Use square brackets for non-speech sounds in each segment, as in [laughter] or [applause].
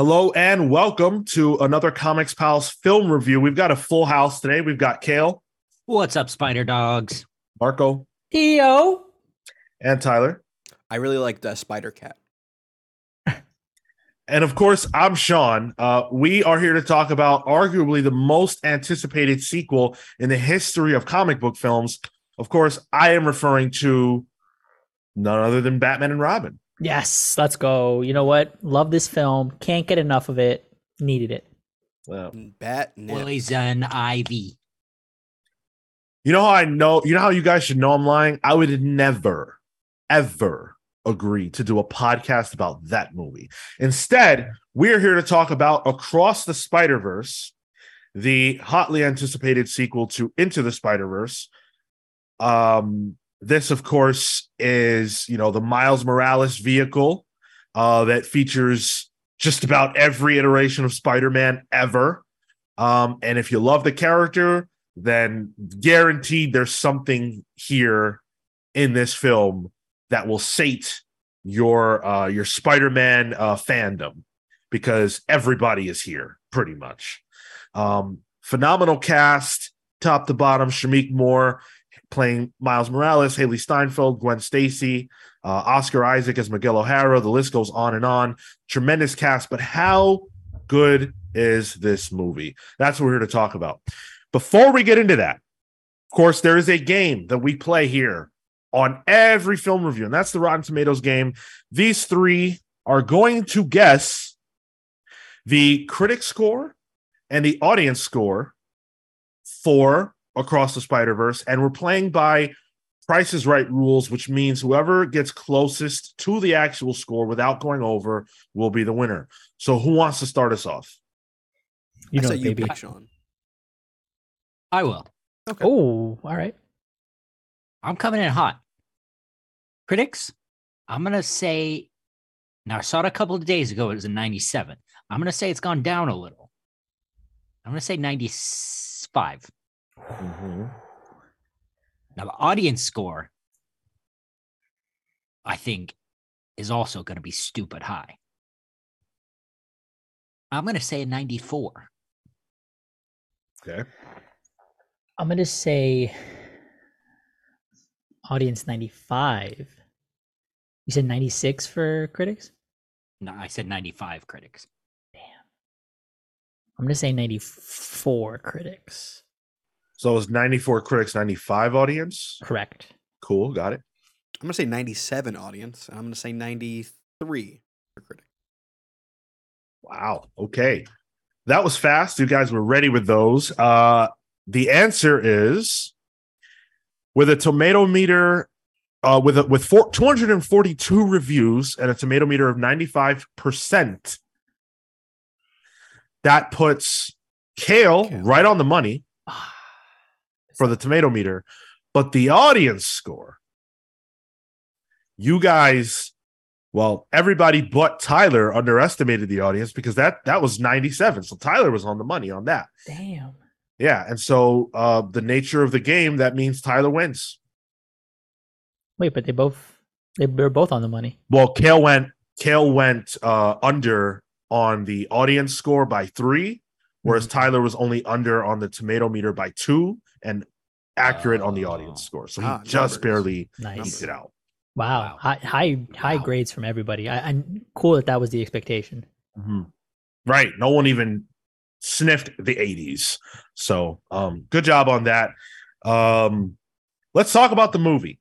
Hello and welcome to another Comics Pals film review. We've got a full house today. We've got Cale, What's up, Spider Dogs? Marco, EO. and Tyler. I really like the Spider Cat. [laughs] And of course, I'm Sean. Uh, we are here to talk about arguably the most anticipated sequel in the history of comic book films. Of course, I am referring to none other than Batman and Robin. Yes, let's go. You know what? Love this film. Can't get enough of it. Needed it. Well, Bat Nip. Poison Ivy. you know how I know, you know how you guys should know I'm lying? I would never, ever agree to do a podcast about that movie. Instead, we're here to talk about Across the Spider Verse, the hotly anticipated sequel to Into the Spider Verse. Um, this, of course, is you know the Miles Morales vehicle uh, that features just about every iteration of Spider-Man ever. Um, and if you love the character, then guaranteed there's something here in this film that will sate your uh, your Spider-Man uh, fandom because everybody is here pretty much. Um, phenomenal cast, top to bottom. Shameik Moore playing Miles Morales, Hailee Steinfeld, Gwen Stacy, uh, Oscar Isaac as Miguel O'Hara. The list goes on and on. Tremendous cast, but how good is this movie? That's what we're here to talk about. Before we get into that, of course, there is a game that we play here on every film review, and that's the Rotten Tomatoes game. These three are going to guess the critic score and the audience score for Across the Spider Verse, and we're playing by Price is Right rules, which means whoever gets closest to the actual score without going over will be the winner. So, who wants to start us off? You I know, say it, you baby. pick, Sean. I will. Okay. Oh, all right. I'm coming in hot. Critics, I'm going to say, now I saw it a couple of days ago. It was a 97. I'm going to say it's gone down a little. I'm going to say 95. Mm-hmm. Now, the audience score, I think, is also going to be stupid high. I'm going to say a 94. Okay. I'm gonna say audience 95. You said 96 for critics? No, I said 95 critics. Damn. I'm gonna say 94 critics. So, it was 94 critics, 95 audience. Correct. Cool. Got it. I'm gonna say 97 audience, and I'm gonna say 93 for critic. Wow. Okay. That was fast. You guys were ready with those. Uh the answer is with a tomato meter uh with a, with four, 242 reviews and a tomato meter of 95%. That puts Cale Cale. right on the money for the tomato meter, but the audience score you guys well, everybody but Tyler underestimated the audience because that that was 97. So Tyler was on the money on that. Damn. Yeah, and so uh the nature of the game that means Tyler wins. Wait, but they both they were both on the money. Well, Cale went Cale went uh under on the audience score by 3, whereas Tyler was only under on the tomato meter by 2 and accurate on the audience Oh. score. So he Ah, just numbers. barely Nice. eked it out. Wow. Wow. High high high Wow. grades from everybody. I, I cool that that was the expectation. Mhm. Right. No one even sniffed the 80s. So um good job on that. Um let's talk about the movie.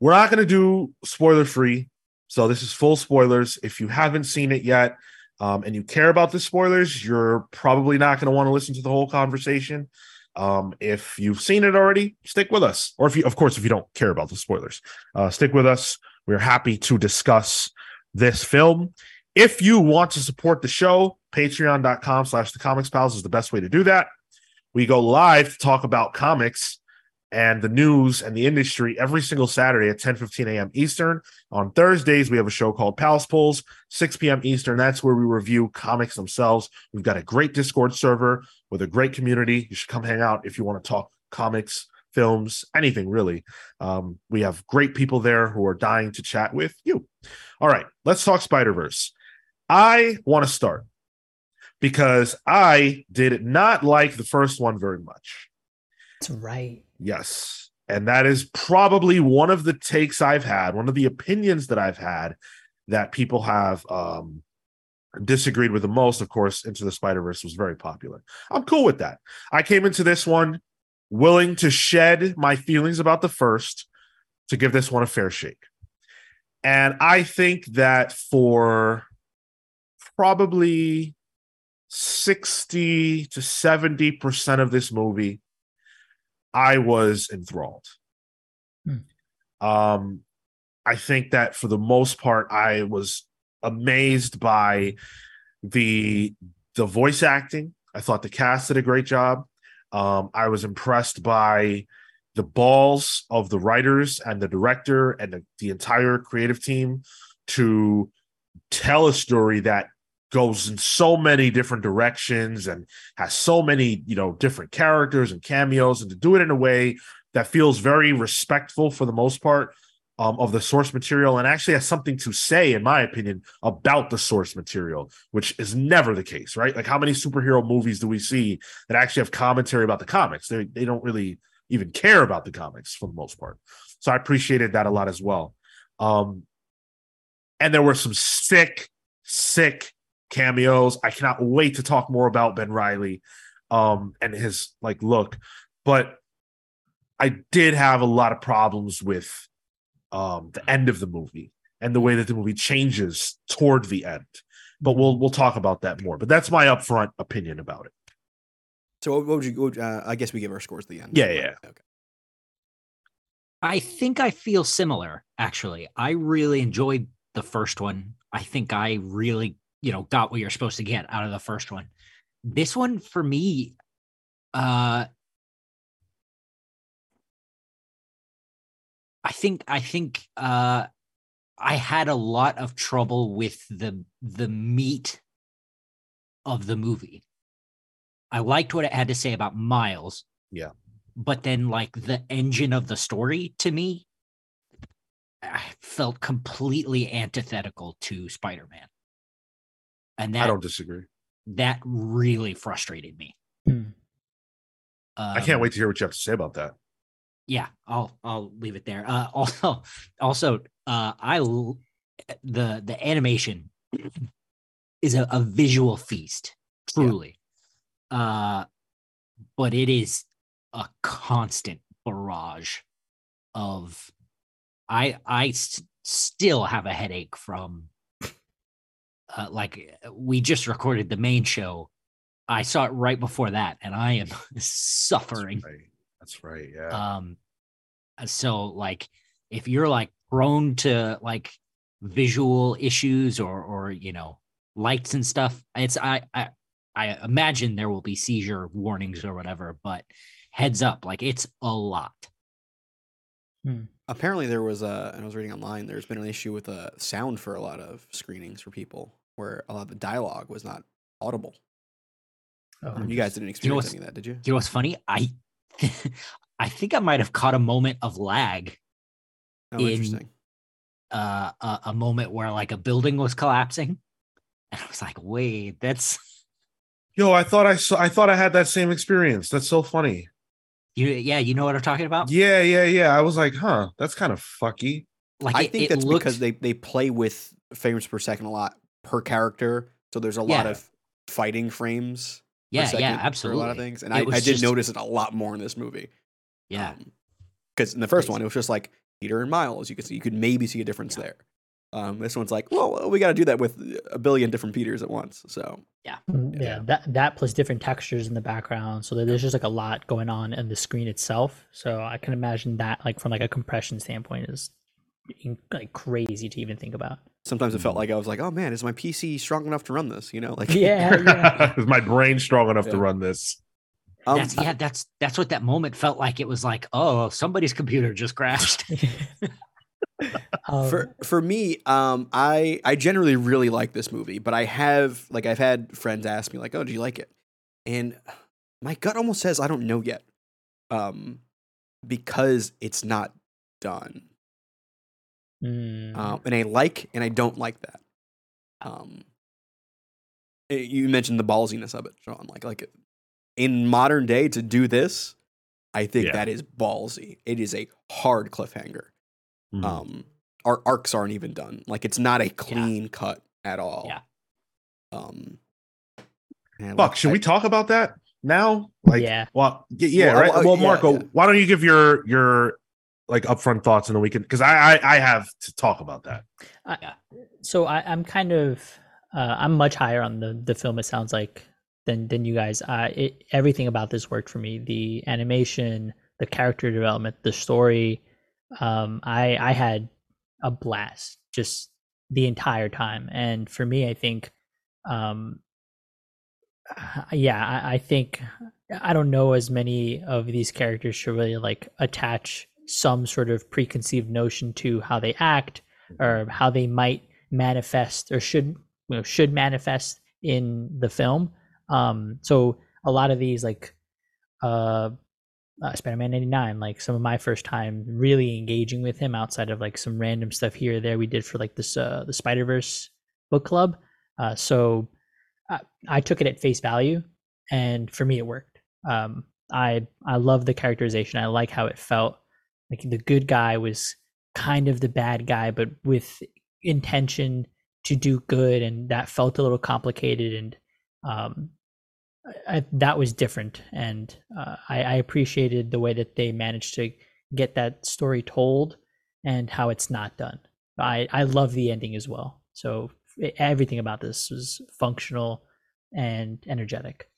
We're not gonna do spoiler free. So this is full spoilers. If you haven't seen it yet, um, and you care about the spoilers, you're probably not gonna want to listen to the whole conversation. Um, if you've seen it already, stick with us. Or if you, of course, if you don't care about the spoilers, uh, stick with us. We're happy to discuss this film. If you want to support the show, patreon.com slash the comics pals is the best way to do that. We go live to talk about comics and the news and the industry every single Saturday at 10 15 a.m. Eastern. On Thursdays, we have a show called Pals Pulls, 6 p.m. Eastern. That's where we review comics themselves. We've got a great Discord server with a great community. You should come hang out if you want to talk comics, films, anything really. Um, we have great people there who are dying to chat with you. All right, let's talk Spider Verse. I want to start because I did not like the first one very much. That's right. Yes. And that is probably one of the takes I've had, one of the opinions that I've had that people have um, disagreed with the most. Of course, Into the Spider Verse was very popular. I'm cool with that. I came into this one willing to shed my feelings about the first to give this one a fair shake. And I think that for probably 60 to 70% of this movie, I was enthralled. Hmm. Um, I think that for the most part, I was amazed by the the voice acting. I thought the cast did a great job. Um, I was impressed by the balls of the writers and the director and the, the entire creative team to tell a story that goes in so many different directions and has so many you know different characters and cameos and to do it in a way that feels very respectful for the most part um, of the source material and actually has something to say in my opinion about the source material which is never the case right? Like how many superhero movies do we see that actually have commentary about the comics? They, they don't really even care about the comics for the most part. So i appreciated that a lot as well. Um, and there were some sick sick cameos. I cannot wait to talk more about Ben Reilly um and his like look. But I did have a lot of problems with um the end of the movie and the way that the movie changes toward the end. But we'll we'll talk about that more. But that's my upfront opinion about it. So what would you? what would- Uh, I guess we give our scores at the end. Yeah, yeah. Okay. I think I feel similar, actually. I really enjoyed the first one. I think I really, you know, got what you're supposed to get out of the first one. This one for me, uh I think I think uh I had a lot of trouble with the the meat of the movie. I liked what it had to say about Miles. Yeah. But then like the engine of the story to me I felt completely antithetical to Spider-Man. And that I don't disagree. that really frustrated me. Hmm. I can't Um, wait to hear what you have to say about that. yeah i'll i'll leave it there uh [laughs] also also uh i l- the the animation [clears throat] is a, a visual feast truly uh but it is a constant barrage of i i s- still have a headache from uh, like we just recorded the main show i saw it right before that and i am [laughs] suffering Right. That's right. Yeah. um so like if you're like prone to like visual issues or or you know lights and stuff it's i i i imagine there will be seizure warnings or whatever but heads up like it's a lot Apparently, there was a, and I was reading online. There's been an issue with a sound for a lot of screenings for people, where a lot of the dialogue was not audible. Oh, you guys didn't know experience what's- any of that, did you? you know what's funny i [laughs] i think i might have caught a moment of lag Oh, in- interesting. uh a, a moment where like a building was collapsing and i was like wait that's [laughs] Yo, I thought I saw I thought I had that same experience. That's so funny. you yeah you know what i'm talking about Yeah, yeah, yeah. I was like, huh, that's kind of fucky. like I it- think it that's looked- because they they play with frames per second a lot per character, so there's a lot of fighting frames. yeah second yeah For absolutely a lot of things, and I, I did just- notice it a lot more in this movie. yeah because in the first Crazy. one it was just like Peter and Miles. You could see, you could maybe see a difference there. Um, this one's like, well, we got to do that with a billion different Peters at once. So Mm, yeah, Yeah. that that plus different textures in the background so there's just like a lot going on in the screen itself so i can imagine that like from like a compression standpoint is like crazy to even think about sometimes it felt Mhm. like I was like, oh man, is my PC strong enough to run this? You know, like yeah [laughs] yeah [laughs] Is my brain strong enough to run this? Um, that's yeah that's that's what that moment felt like it was like oh somebody's computer just crashed [laughs] um, for for me, um, I I generally really like this movie, but I have like I've had friends ask me like, "Oh, do you like it?" And my gut almost says I don't know yet, um, because it's not done. Mm, Um, and I like and I don't like that. Um, eh, you mentioned the ballsiness of it, Sean. Like like in modern day to do this, I think Yeah. that is ballsy. It is a hard cliffhanger. Mhm. Um, our arcs aren't even done. Like it's not a clean cut at all. Yeah. Um. and, Fuck, like, should I- we talk about that now? Like, yeah. well, yeah, Well, right. uh, Well, yeah, Marco, yeah. why don't you give your your like upfront thoughts in the weekend? Because I, I I have to talk about that. so I, I'm kind of uh, I'm much higher on the the film. It sounds like than than you guys. Uh, it, everything about this worked for me. The animation, the character development, the story. Um, I I had a blast just the entire time, and for me, I think, um, yeah, I, I think I don't know as many of these characters should really like attach some sort of preconceived notion to how they act or how they might manifest or should you know, should manifest in the film. Um, so a lot of these like uh, uh Spider-Man 99, like some of my first time really engaging with him outside of like some random stuff here or there we did for like this uh the Spider-Verse book club. Uh so I, I took it at face value and for me it worked. Um I I love the characterization. I like how it felt. Like the good guy was kind of the bad guy, but with intention to do good, and that felt a little complicated, and um, I, I, that was different. And uh, I, I appreciated the way that they managed to get that story told and how it's not done. I I love the ending as well. So everything about this was functional and energetic.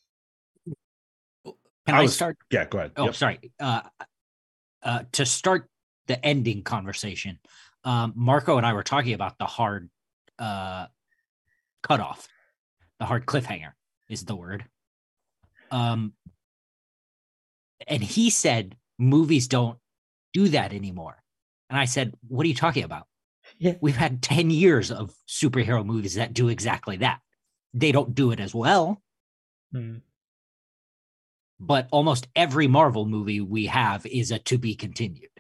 Can I I, start? Yeah, go ahead. Oh, Yep. sorry. Uh, uh, to start the ending conversation, um, Marco and I were talking about the hard uh, cutoff. The hard cliffhanger is the word. Um, and he said movies don't do that anymore. And I said, "What are you talking about? Yeah. We've had ten years of superhero movies that do exactly that. They don't do it as well, Hmm. But almost every Marvel movie we have is a to be continued."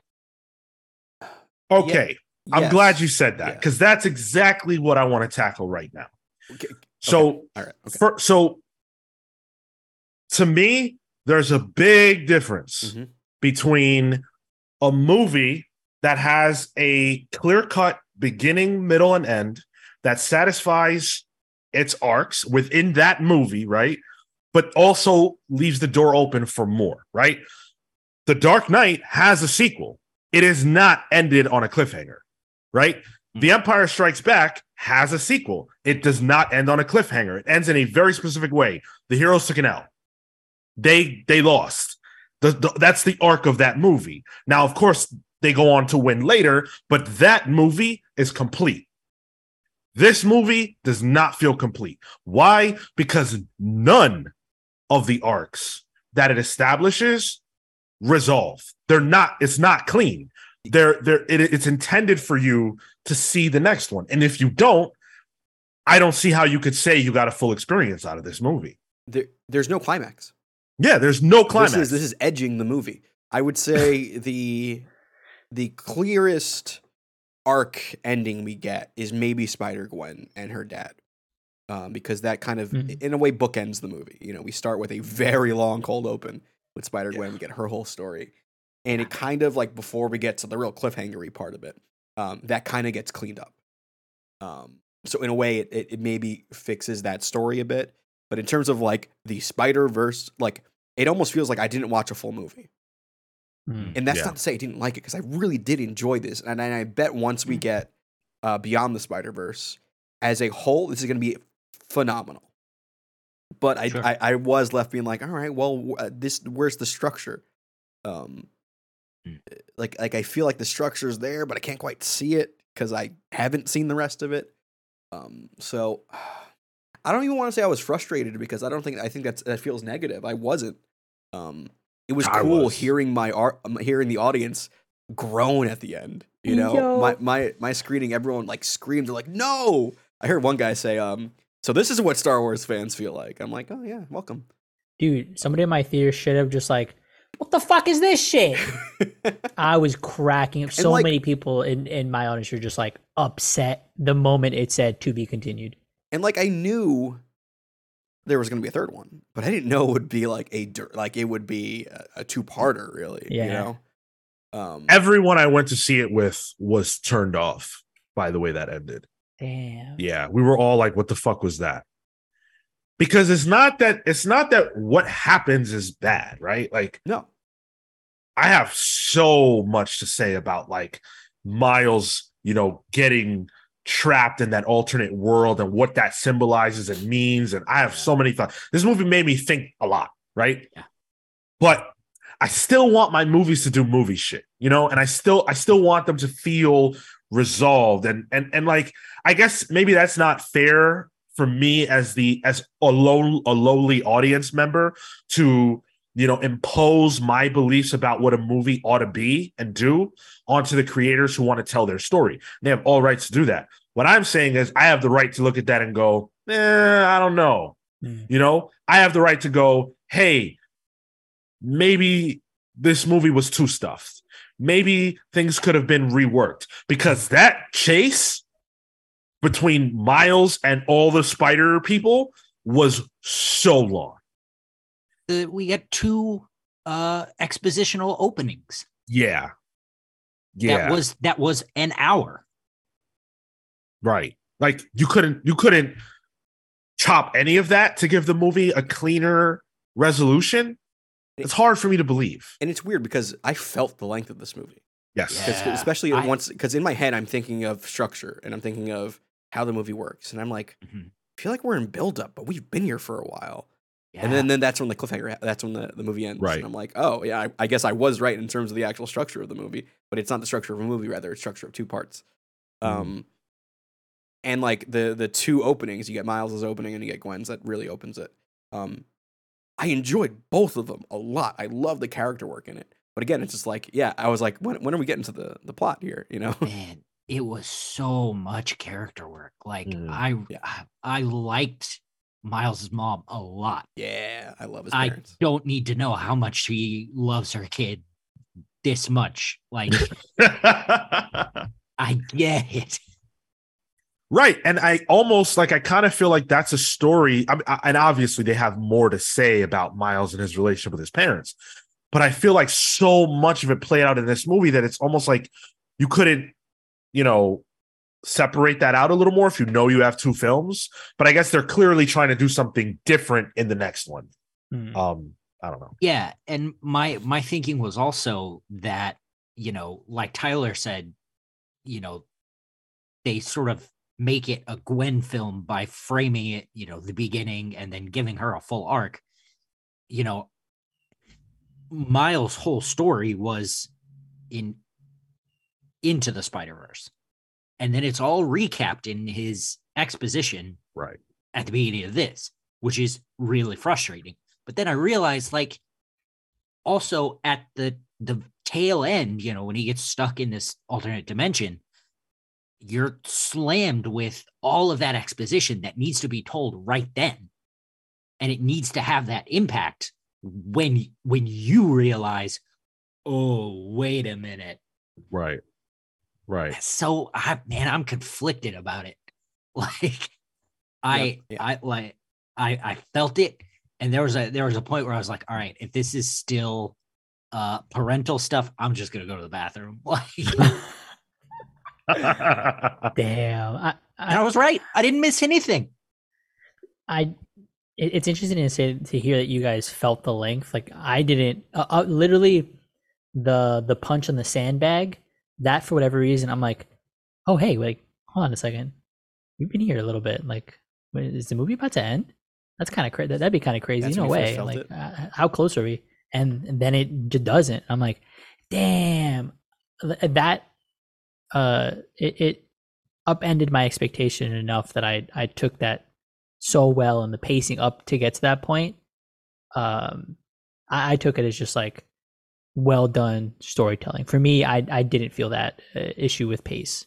Okay, I'm Yes. glad you said that Yeah. because that's exactly what I want to tackle right now. Okay, So, All right. Okay. for, so to me, there's a big difference Mhm. between a movie that has a clear cut beginning, middle, and end that satisfies its arcs within that movie, right? But also leaves the door open for more, right? The Dark Knight has a sequel. It is not ended on a cliffhanger, right? The mm. Empire Strikes Back has a sequel. It does not end on a cliffhanger. It ends in a very specific way. The heroes took an L. They they lost. The, the- that's the arc of that movie. Now, of course, they go on to win later, but that movie is complete. This movie does not feel complete. Why? Because none of the arcs that it establishes resolve. They're not. It's not clean. They're they're. It, it's intended for you to see the next one, and if you don't, I don't see how you could say you got a full experience out of this movie. There, there's no climax. Yeah, there's no climax. This is this is edging the movie. I would say [laughs] the the clearest arc ending we get is maybe Spider Gwen and her dad, um, because that kind of Mhm. in a way bookends the movie. You know, we start with a very long cold open with Spider Gwen. We get her whole story, and it kind of like before we get to the real cliffhangery part of it, um, that kind of gets cleaned up. Um, so in a way, it, it it maybe fixes that story a bit. But in terms of like the Spider Verse, like it almost feels like I didn't watch a full movie. Hmm. And that's Yeah. not to say I didn't like it because I really did enjoy this. And I, and I bet once we get uh, beyond the Spider Verse as a whole, this is going to be phenomenal. But I, Sure. I I was left being like, all right, well, uh, this where's the structure? Um, Hmm. like like I feel like the structure is there, but I can't quite see it because I haven't seen the rest of it. Um, so [sighs] I don't even want to say I was frustrated because I don't think I think that's that feels negative. I wasn't. Um, it was I cool was. hearing my art, um, hearing the audience groan at the end. You know, Yo. my my my screening, everyone like screamed. They're like, "No!" I heard one guy say, "Um, so this is what Star Wars fans feel like." I'm like, "Oh yeah, welcome." Dude, somebody in my theater should have just like, what the fuck is this shit? [laughs] I was cracking up. So like- many people in, in my audience were just like upset the moment it said to be continued. and like I knew there was going to be a third one, but I didn't know it would be like a dir- like it would be a, a two parter. Really, you Yeah. know. Um, Everyone I went to see it with was turned off by the way that ended. Damn. Yeah, we were all like, "What the fuck was that?" Because it's not that it's not that what happens is bad, right? Like no, I have so much to say about like Miles, you know, getting trapped in that alternate world and what that symbolizes and means. And I have so many thoughts. This movie made me think a lot, right? Yeah. But I still want my movies to do movie shit, you know, and I still I still want them to feel resolved and and and like I guess maybe that's not fair for me as the as a low a lowly audience member to you know impose my beliefs about what a movie ought to be and do onto the creators who want to tell their story. They have all rights to do that. What I'm saying is I have the right to look at that and go, eh, I don't know. Mm. You know, I have the right to go, hey, maybe this movie was too stuffed. Maybe things could have been reworked because that chase between Miles and all the spider people was so long. The, we get two uh expositional openings. Yeah. Yeah. That was that was an hour. right. Like you couldn't you couldn't chop any of that to give the movie a cleaner resolution. It's hard for me to believe. and it's weird because I felt the length of this movie. Yes. Yeah. 'Cause- especially I- once because in my head I'm thinking of structure and I'm thinking of how the movie works and I'm like Mhm. I feel like we're in build up but we've been here for a while Yeah. and then then that's when the cliffhanger that's when the, the movie ends Right. and I'm like oh yeah I, I guess I was right in terms of the actual structure of the movie but it's not the structure of a movie rather it's structure of two parts Mhm. um and like the the two openings you get Miles's opening and you get Gwen's that really opens it um I enjoyed both of them a lot I love the character work in it but again it's just like yeah I was like when when are we getting to the the plot here you know [laughs] man, it was so much character work. Like Mm, I, yeah. I I liked Miles's mom a lot. Yeah, I love his I don't need to know how much she loves her kid this much. Like [laughs] I get it. Right. And I almost like, I kind of feel like that's a story. I mean, I- and obviously they have more to say about Miles and his relationship with his parents. But I feel like so much of it played out in this movie that it's almost like you couldn't, you know, separate that out a little more if you know you have two films. But I guess they're clearly trying to do something different in the next one. Mm. Um, I don't know. Yeah, and my my thinking was also that you know, like Tyler said, you know, they sort of make it a Gwen film by framing it, you know, the beginning and then giving her a full arc. You know, Miles' whole story was in into the Spider Verse, and then it's all recapped in his exposition Right. at the beginning of this, which is really frustrating. But then I realized, like, also at the the tail end, you know, when he gets stuck in this alternate dimension, you're slammed with all of that exposition that needs to be told right then, and it needs to have that impact when when you realize, oh, wait a minute. Right. Right. So I man, I'm conflicted about it. [laughs] Like I yeah. I like I I felt it and there was a there was a point where I was like, all right, if this is still uh parental stuff, I'm just gonna go to the bathroom. [laughs] Like [laughs] [laughs] Damn. I, and I I, was right. I didn't miss anything. I it, it's interesting to say to hear that you guys felt the length. Like I didn't. Uh, uh, literally, the the punch on the sandbag. That for whatever reason, I'm like, oh hey, like hold on a second. We've been here a little bit. Like, is the movie about to end? That's kind of crazy. That'd be kind of crazy. That's no when you first way. Like, it? uh, how close are we? And, and then it just doesn't. I'm like, damn. That uh, it, it upended my expectation enough that I I took that so well and the pacing up to get to that point. Um, I, I took it as just like well done storytelling. For me, I I didn't feel that uh, issue with pace.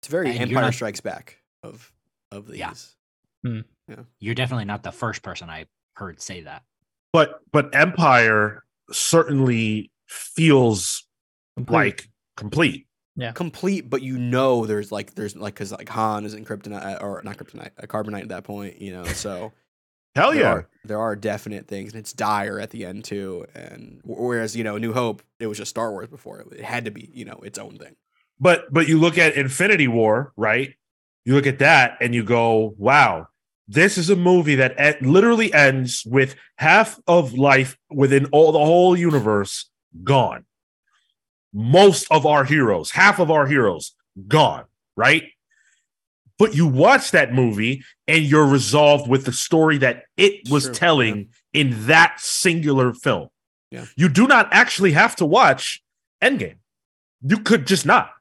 It's very And Empire not- Strikes Back of of these. Yeah. You're definitely not the first person I heard say that. but but Empire certainly feels Complete. like complete. Complete, but you know there's like there's like because like Han is in kryptonite or not kryptonite, uh, carbonite at that point, you know. So [laughs] Hell there yeah. are, there are definite things, and it's dire at the end too. And whereas you know, New Hope, it was just Star Wars before it had to be you know its own thing. But but you look at Infinity War, right? You look at that and you go, wow, this is a movie that e- literally ends with half of life within all the whole universe gone. Most of our heroes, half of our heroes gone, right? But you watch that movie and you're resolved with the story that it was True, telling in that singular film. Yeah. You do not actually have to watch Endgame. You could just not.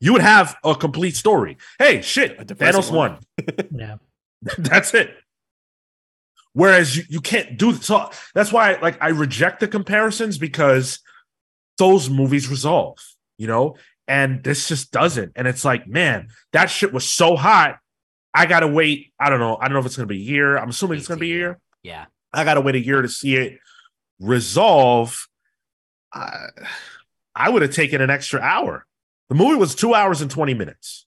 You would have a complete story. Hey, shit, Thanos one. won. [laughs] Yeah. [laughs] That's it. Whereas you, you can't do so. That's why, like, I reject the comparisons because those movies resolve, you know, and this just doesn't. And it's like, man, that shit was so hot. I gotta wait. I don't know. I don't know if it's gonna be a year. I'm assuming it's gonna be a year. Yeah. I gotta wait a year to see it resolve. I, I would have taken an extra hour. The movie was two hours and 20 minutes.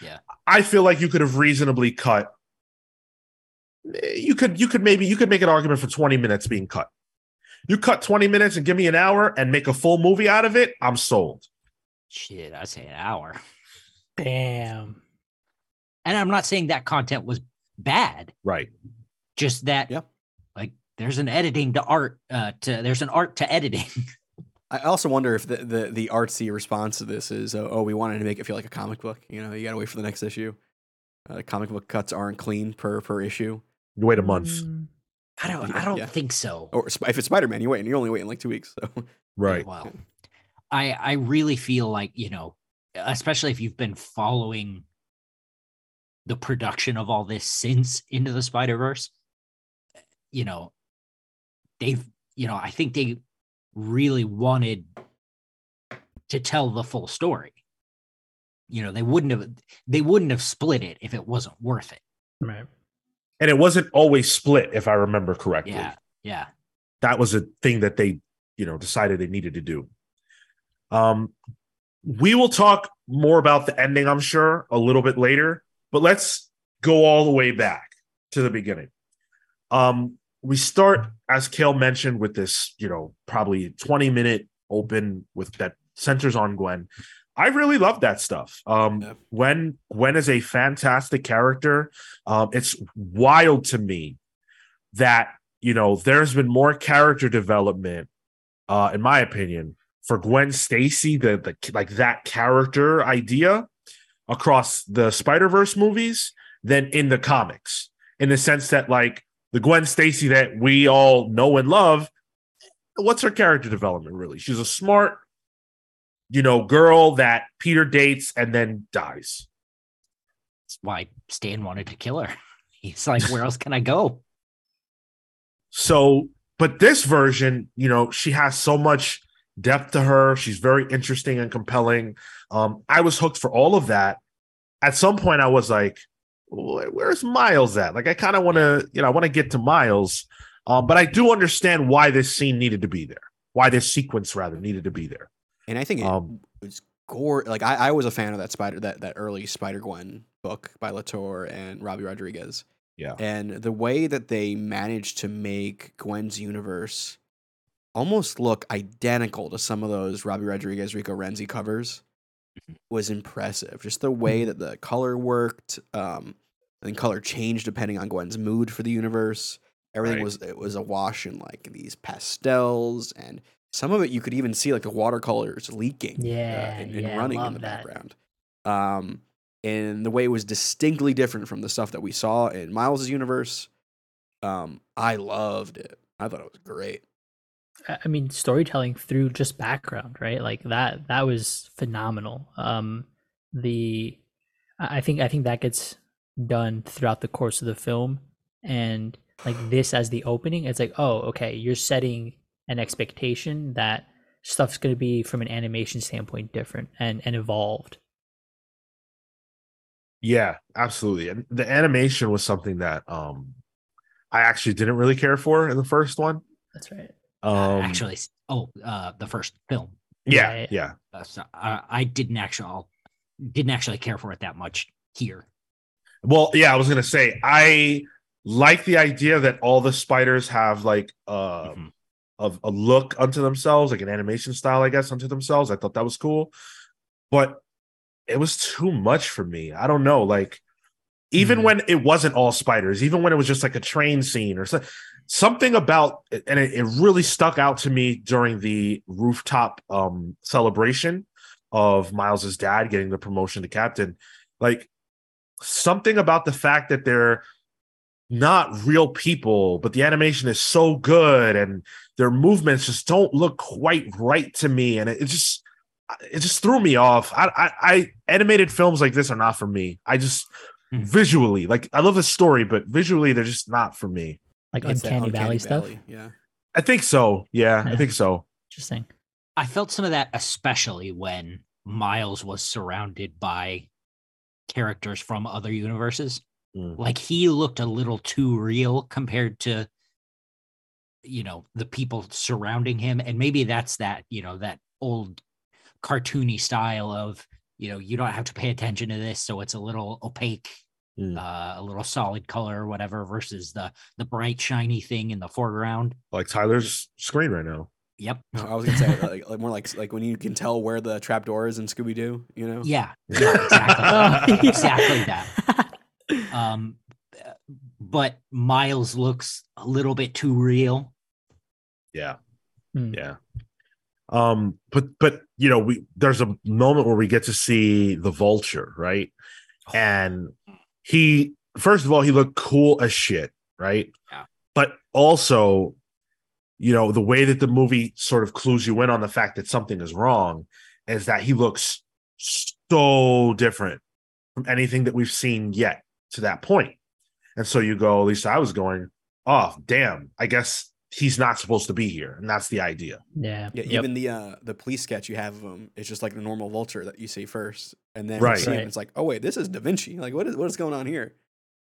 Yeah. I feel like you could have reasonably cut. You could you could maybe you could make an argument for 20 minutes being cut. You cut 20 minutes and give me an hour and make a full movie out of it, I'm sold. Shit, I say an hour. Damn. And I'm not saying that content was bad, Right. just that Yeah. like there's an editing to art uh to there's an art to editing. [laughs] I also wonder if the, the the artsy response to this is, oh, oh, we wanted to make it feel like a comic book. You know, you got to wait for the next issue. Uh, comic book cuts aren't clean per per issue. You wait a month. Mm, I don't I don't yeah. think so. Or if it's Spider Man, you wait, and you're only waiting like two weeks. So Right. Well, I I really feel like, you know, especially if you've been following the production of all this since Into the Spider-Verse, you know, they've, you know, I think they really wanted to tell the full story. You know, they wouldn't have they wouldn't have split it if it wasn't worth it. right. And it wasn't always split, if I remember correctly. Yeah. Yeah. that was a thing that they you know decided they needed to do um we will talk more about the ending i'm sure a little bit later but let's go all the way back to the beginning um we start as Cale mentioned with this you know probably 20 minute open with that centers on gwen i really love that stuff. Um Yeah. when gwen is a fantastic character. Um it's wild to me that you know there's been more character development uh in my opinion for Gwen Stacy the the like that character idea across the Spider-Verse movies than in the comics in the sense that like the Gwen Stacy that we all know and love what's her character development really? She's a smart you know girl that Peter dates and then dies That's why Stan wanted to kill her. [laughs] He's like, where else can I go? So, but this version, you know, she has so much depth to her. She's very interesting and compelling. Um, I was hooked for all of that. At some point, I was like, "Where's Miles at?" Like, I kind of want to, you know, I want to get to Miles, um, but I do understand why this scene needed to be there. Why this sequence rather needed to be there. And I think it Um, was gore. Like I, I was a fan of that Spider that that early Spider Gwen book by Latour and Robbi Rodriguez. Yeah. And the way that they managed to make Gwen's universe almost look identical to some of those Robbi Rodriguez Rico Renzi covers was impressive. Just the way that the color worked, um, and color changed depending on Gwen's mood for the universe. Everything Right. was it was a wash in like these pastels and some of it you could even see like the watercolors leaking Yeah, uh, and, and yeah, running in the that. background um and the way it was distinctly different from the stuff that we saw in miles's universe um i loved it i thought it was great I mean, storytelling through just background, right? Like that. That was phenomenal. Um, the I think I think that gets done throughout the course of the film, and like this as the opening, it's like, oh, okay, you're setting an expectation that stuff's going to be from an animation standpoint different and and evolved. Yeah, absolutely. And the animation was something that um I actually didn't really care for in the first one. That's right. Um, actually, oh, uh, the first film. yeah, Yeah, yeah. Uh, so I, I didn't actually didn't actually care for it that much here. Well, yeah, I was gonna say I like the idea that all the spiders have like uh Mhm. Of a look unto themselves, like an animation style, I guess, unto themselves. I thought that was cool, but it was too much for me. I don't know, like even Mhm. when it wasn't all spiders, even when it was just like a train scene or so, something about and it, it really stuck out to me during the rooftop um celebration of Miles's dad getting the promotion to captain. Like something about the fact that they're not real people, but the animation is so good and their movements just don't look quite right to me. And it, it just it just threw me off. I, I I animated films like this are not for me. I just Hmm. visually like I love the story, but visually they're just not for me. Like It's that Uncanny, Valley stuff. Yeah. I think so. Yeah, I think so. Interesting. I felt some of that, especially when Miles was surrounded by characters from other universes. Mm. Like he looked a little too real compared to, you know, the people surrounding him. And maybe that's that, you know, that old cartoony style of, you know, you don't have to pay attention to this. So it's a little opaque, Mm. uh, a little solid color or whatever versus the the bright, shiny thing in the foreground. Like Tyler's screen right now. Yep. No, I was gonna say like, like more like like when you can tell where the trap door is in Scooby Doo. You know. Yeah. Yeah, exactly. [laughs] Exactly that. um but miles looks a little bit too real Yeah. Hmm. Yeah. Um, but but you know, we there's a moment where we get to see the vulture, right? And he first of all, he looked cool as shit, right? Yeah. But also, you know, the way that the movie sort of clues you in on the fact that something is wrong is that he looks so different from anything that we've seen yet to that point. And so you go, at least I was going, oh, damn, I guess he's not supposed to be here. And that's the idea. Yeah. Yeah, Yep. even the uh the police sketch you have of him, it's just like the normal vulture that you see first, and then Right. you see him, it's like, oh wait, this is Da Vinci. Like, what is what is going on here?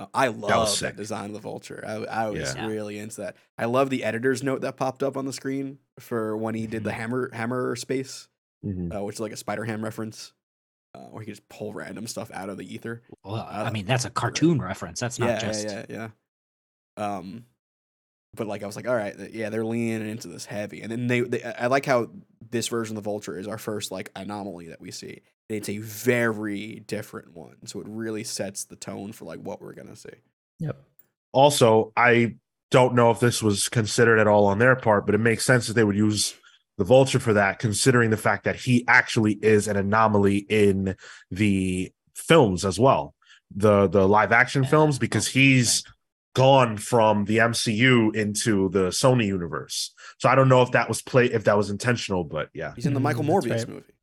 Uh, I love that, sick. design of the vulture. I, I was Yeah. really into that. I love the editor's note that popped up on the screen for when he did the Mhm. hammer hammer space, Mhm. uh, which is like a Spider Ham reference, uh, where he could just pull random stuff out of the ether. well i Uh, mean that's a cartoon reference that's not yeah, just yeah, yeah, yeah. Um, but like I was like, all right, yeah, they're leaning into this heavy, and then they, they I I like how this version of the Vulture is our first like anomaly that we see. It's a very different one, so it really sets the tone for like what we're gonna see. Yep. Also, I don't know if this was considered at all on their part, but it makes sense that they would use the vulture for that, considering the fact that he actually is an anomaly in the films as well. The the live action Yeah. films, because he's gone from the MCU into the Sony universe. So I don't know if that was play if that was intentional, but yeah. He's in the Mm, Michael that's Morbius right. movie.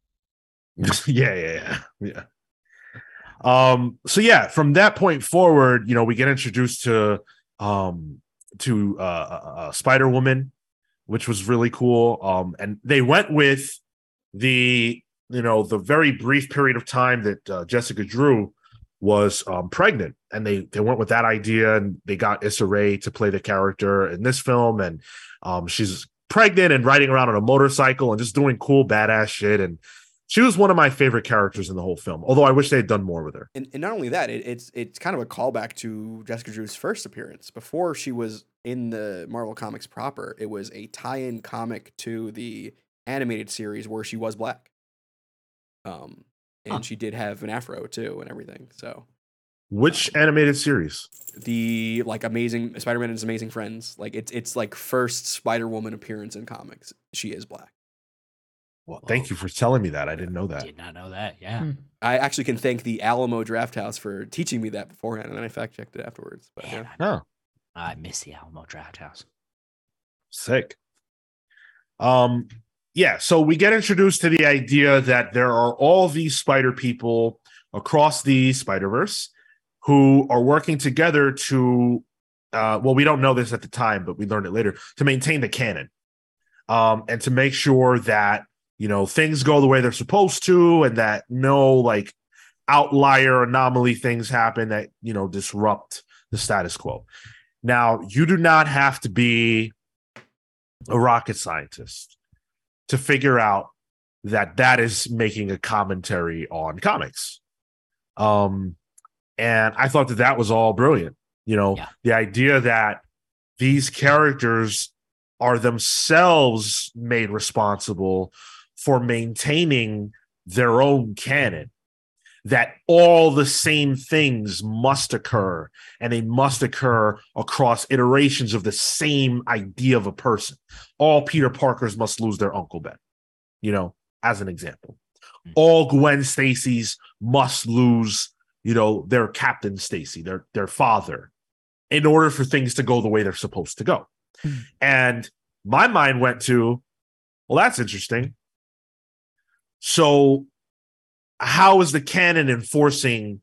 [laughs] yeah, yeah, yeah, yeah. Um, so yeah, from that point forward, you know, we get introduced to um to uh, uh, uh Spider Woman, which was really cool. Um, and they went with the you know the very brief period of time that uh, Jessica Drew was um pregnant, and they they went with that idea, and they got Issa Rae to play the character in this film, and um she's pregnant and riding around on a motorcycle and just doing cool badass shit. And she was one of my favorite characters in the whole film. Although I wish they had done more with her. And, and not only that, it, it's it's kind of a callback to Jessica Drew's first appearance. Before she was in the Marvel Comics proper, it was a tie-in comic to the animated series where she was black. Um, and Huh. she did have an afro too, and everything. So Which animated series? the like amazing Spider-Man and his amazing friends, like it's it's like first Spider-Woman appearance in comics. She is black. Well, thank you for telling me that. I didn't know that. I did not know that yeah Hmm. I actually can thank the Alamo Draft House for teaching me that beforehand, and then I fact checked it afterwards. But Man, yeah. Oh, I, I miss the alamo draft house sick. Um, yeah, so we get introduced to the idea that there are all these spider people across the Spider-Verse who are working together to uh well, we don't know this at the time, but we learned it later, to maintain the canon. Um, and to make sure that you know things go the way they're supposed to and that no like outlier anomaly things happen that you know disrupt the status quo now you do not have to be a rocket scientist to figure out that that is making a commentary on comics um and i thought that that was all brilliant You know, Yeah. the idea that these characters are themselves made responsible for maintaining their own canon that all the same things must occur and they must occur across iterations of the same idea of a person all peter parkers must lose their uncle ben you know as an example Mm. all gwen stacy's must lose you know their captain stacy their their father in order for things to go the way they're supposed to go Mm. and my mind went to well that's interesting so how is the canon enforcing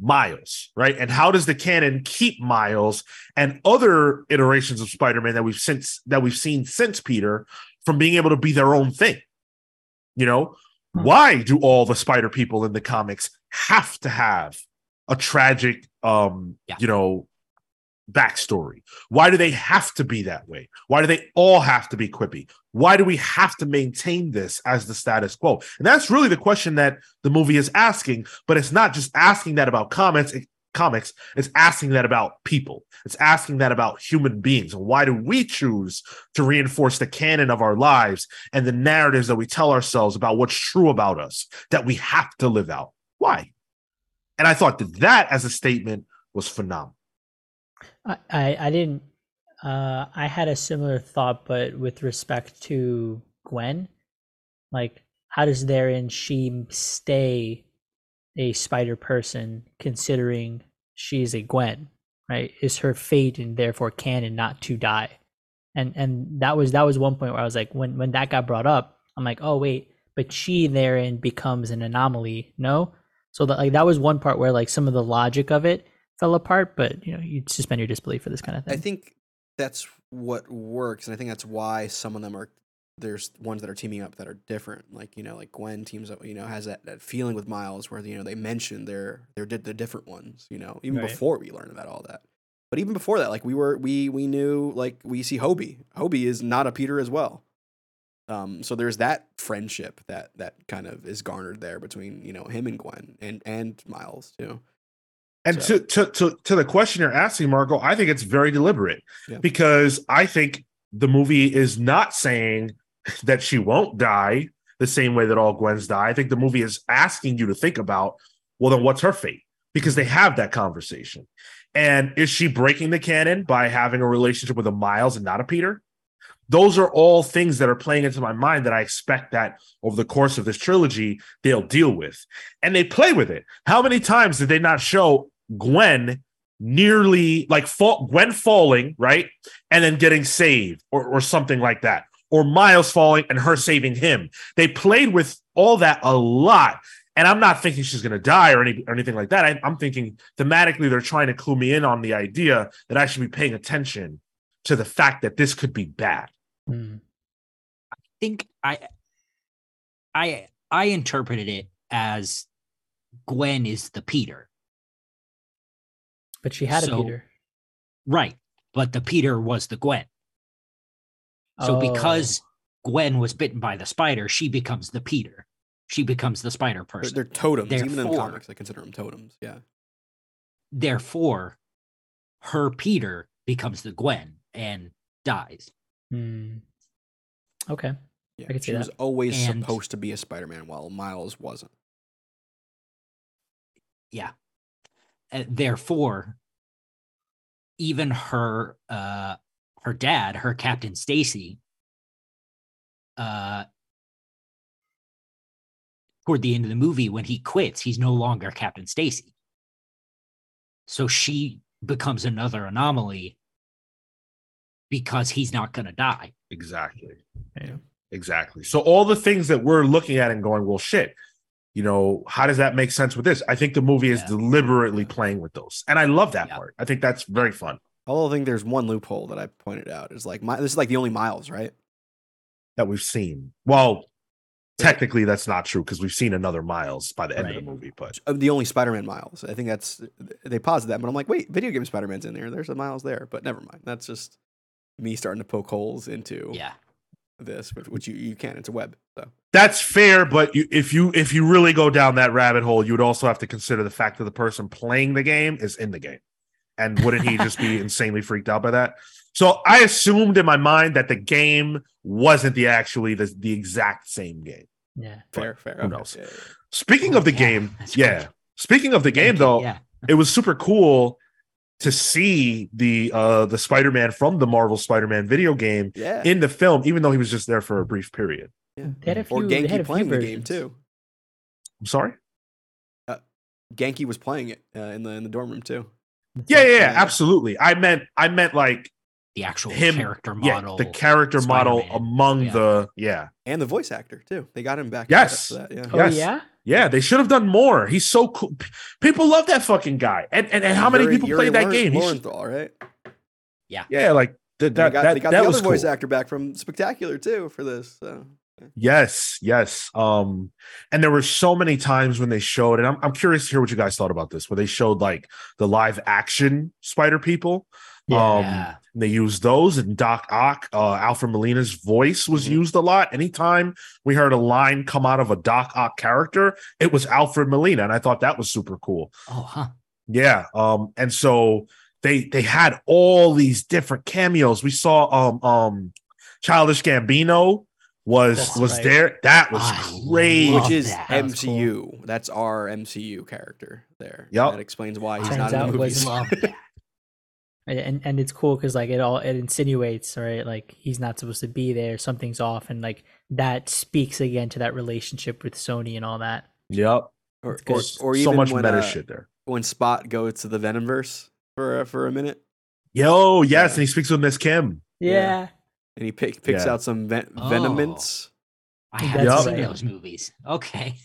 Miles, right? And how does the canon keep Miles and other iterations of Spider-Man that we've since that we've seen since Peter from being able to be their own thing? You know, Hmm. why do all the spider people in the comics have to have a tragic um, Yeah. you know, backstory? Why do they have to be that way? Why do they all have to be quippy? Why do we have to maintain this as the status quo? And that's really the question that the movie is asking, but it's not just asking that about comments, it, comics, it's asking that about people. It's asking that about human beings. And why do we choose to reinforce the canon of our lives and the narratives that we tell ourselves about what's true about us that we have to live out? Why? And I thought that that as a statement was phenomenal. I, I, didn't. Uh, I had a similar thought, but with respect to Gwen, like how does therein she stay a spider person, considering she's a Gwen, right? Is her fate and therefore canon not to die? And and that was that was one point where I was like, when when that got brought up, I'm like, oh wait, but she therein becomes an anomaly, no? So that like that was one part where like some of the logic of it fell apart, but you know, you suspend your disbelief for this kind of thing. I think that's what works, and I think that's why some of them are. There's ones that are teaming up that are different. Like you know, like Gwen teams up. You know, has that, that feeling with Miles where you know they mentioned they're they're di- the different ones. You know, even Right. before we learned about all that. But even before that, like we were we we knew like we see Hobie. Hobie is not a Peter as well. Um, so there's that friendship that that kind of is garnered there between you know him and Gwen and and Miles too. And So- to, to to to the question you're asking, Marco, I think it's very deliberate Yeah. because I think the movie is not saying that she won't die the same way that all Gwens die. I think the movie is asking you to think about, well, then what's her fate? Because they have that conversation. And is she breaking the canon by having a relationship with a Miles and not a Peter? Those are all things that are playing into my mind that I expect that over the course of this trilogy they'll deal with. And they play with it. How many times did they not show Gwen nearly like fall, Gwen falling, right? And then getting saved or, or something like that. Or Miles falling and her saving him. They played with all that a lot. And I'm not thinking she's going to die or, any, or anything like that. I, I'm thinking thematically, they're trying to clue me in on the idea that I should be paying attention to the fact that this could be bad. Hmm. I think I I I interpreted it as Gwen is the Peter. But she had So- a Peter. Right. But the Peter was the Gwen. So because Oh. Gwen was bitten by the spider, she becomes the Peter. She becomes the spider person. They're, person. they're totems. Even in Therefore- comics, they consider them totems. Yeah. Therefore, her Peter becomes the Gwen and dies. Hmm. Okay. Yeah, I could see she was that. always And- supposed to be a Spider-Man, while Miles wasn't. Yeah. Uh, therefore, even her uh her dad, her Captain Stacy, uh toward the end of the movie when he quits, he's no longer Captain Stacy. So she becomes another anomaly because he's not going to die. Exactly. Yeah. Exactly. So all the things that we're looking at and going, well, shit, you know, how does that make sense with this? I think the movie is Yeah. deliberately playing with those, and I love that Yeah. part. I think that's very fun Although I think there's one loophole that I pointed out is like my, this is like the only Miles, right? that we've seen. Well, technically, that's not true because we've seen another Miles by the end of the movie, but Uh, The only Spider-Man Miles. I think that's they paused that, but I'm like, wait, video game Spider-Man's in there. There's a Miles there, but never mind. That's just me starting to poke holes into Yeah. This, which, which you, you can. It's a web. So that's fair. But you, if you if you really go down that rabbit hole, you would also have to consider the fact that the person playing the game is in the game, And wouldn't he just be [laughs] insanely freaked out by that? So I assumed in my mind that the game wasn't the actually the, the exact same game. Yeah. Fair, fair. who okay. knows? Yeah, yeah, yeah. Speaking of the Yeah, game, that's yeah. great. Speaking of the game Thank though, yeah. it was super cool to see the uh the Spider-Man from the Marvel Spider-Man video game Yeah. in the film, even though he was just there for a brief period. yeah. They had a few, Or they had Ganke a few playing the game too. I'm sorry. Ganke was playing it uh, in the in the dorm room too. Yeah, yeah, yeah, Yeah. absolutely. I meant I meant like The actual him character yeah, model. the character model Spider-Man. among Yeah. the yeah. And the voice actor too. They got him back. Yes. That, yeah. Oh Yes. yeah. Yeah, they should have done more. He's so cool. People love that fucking guy. And and, and how many people Yuri played that game? He should- Lowenthal, right? yeah, like th- They that got, that, they got that the was other voice actor back from Spectacular too for this. So. Yes, yes. Um, and there were so many times when they showed, and I'm I'm curious to hear what you guys thought about this, where they showed like the live action spider people. Yeah. Um Yeah. they used those and Doc Ock, uh Alfred Molina's voice was Mhm. used a lot. Anytime we heard a line come out of a Doc Ock character, it was Alfred Molina, and I thought that was super cool. Oh, huh. Yeah. Um, and so they they had all these different cameos. We saw um um Childish Gambino was That's was right. there. That was I great. Which is that. That was cool. MCU. That's our MCU character there. Yep. That explains why he's Turns not in the it movies. [laughs] was- Love that. And- and and it's cool because like it all it insinuates right like he's not supposed to be there something's off and like that speaks again to that relationship with sony and all that Yep. or, It's or, or so even much when, meta uh, shit there. when Spot goes to the Venomverse for uh, for a minute Yo, yes, Yeah. and he speaks with Miss Kim. Yeah. and he pick, picks Yeah. out some ven- Oh. venomants. I That's haven't seen those movies. Okay.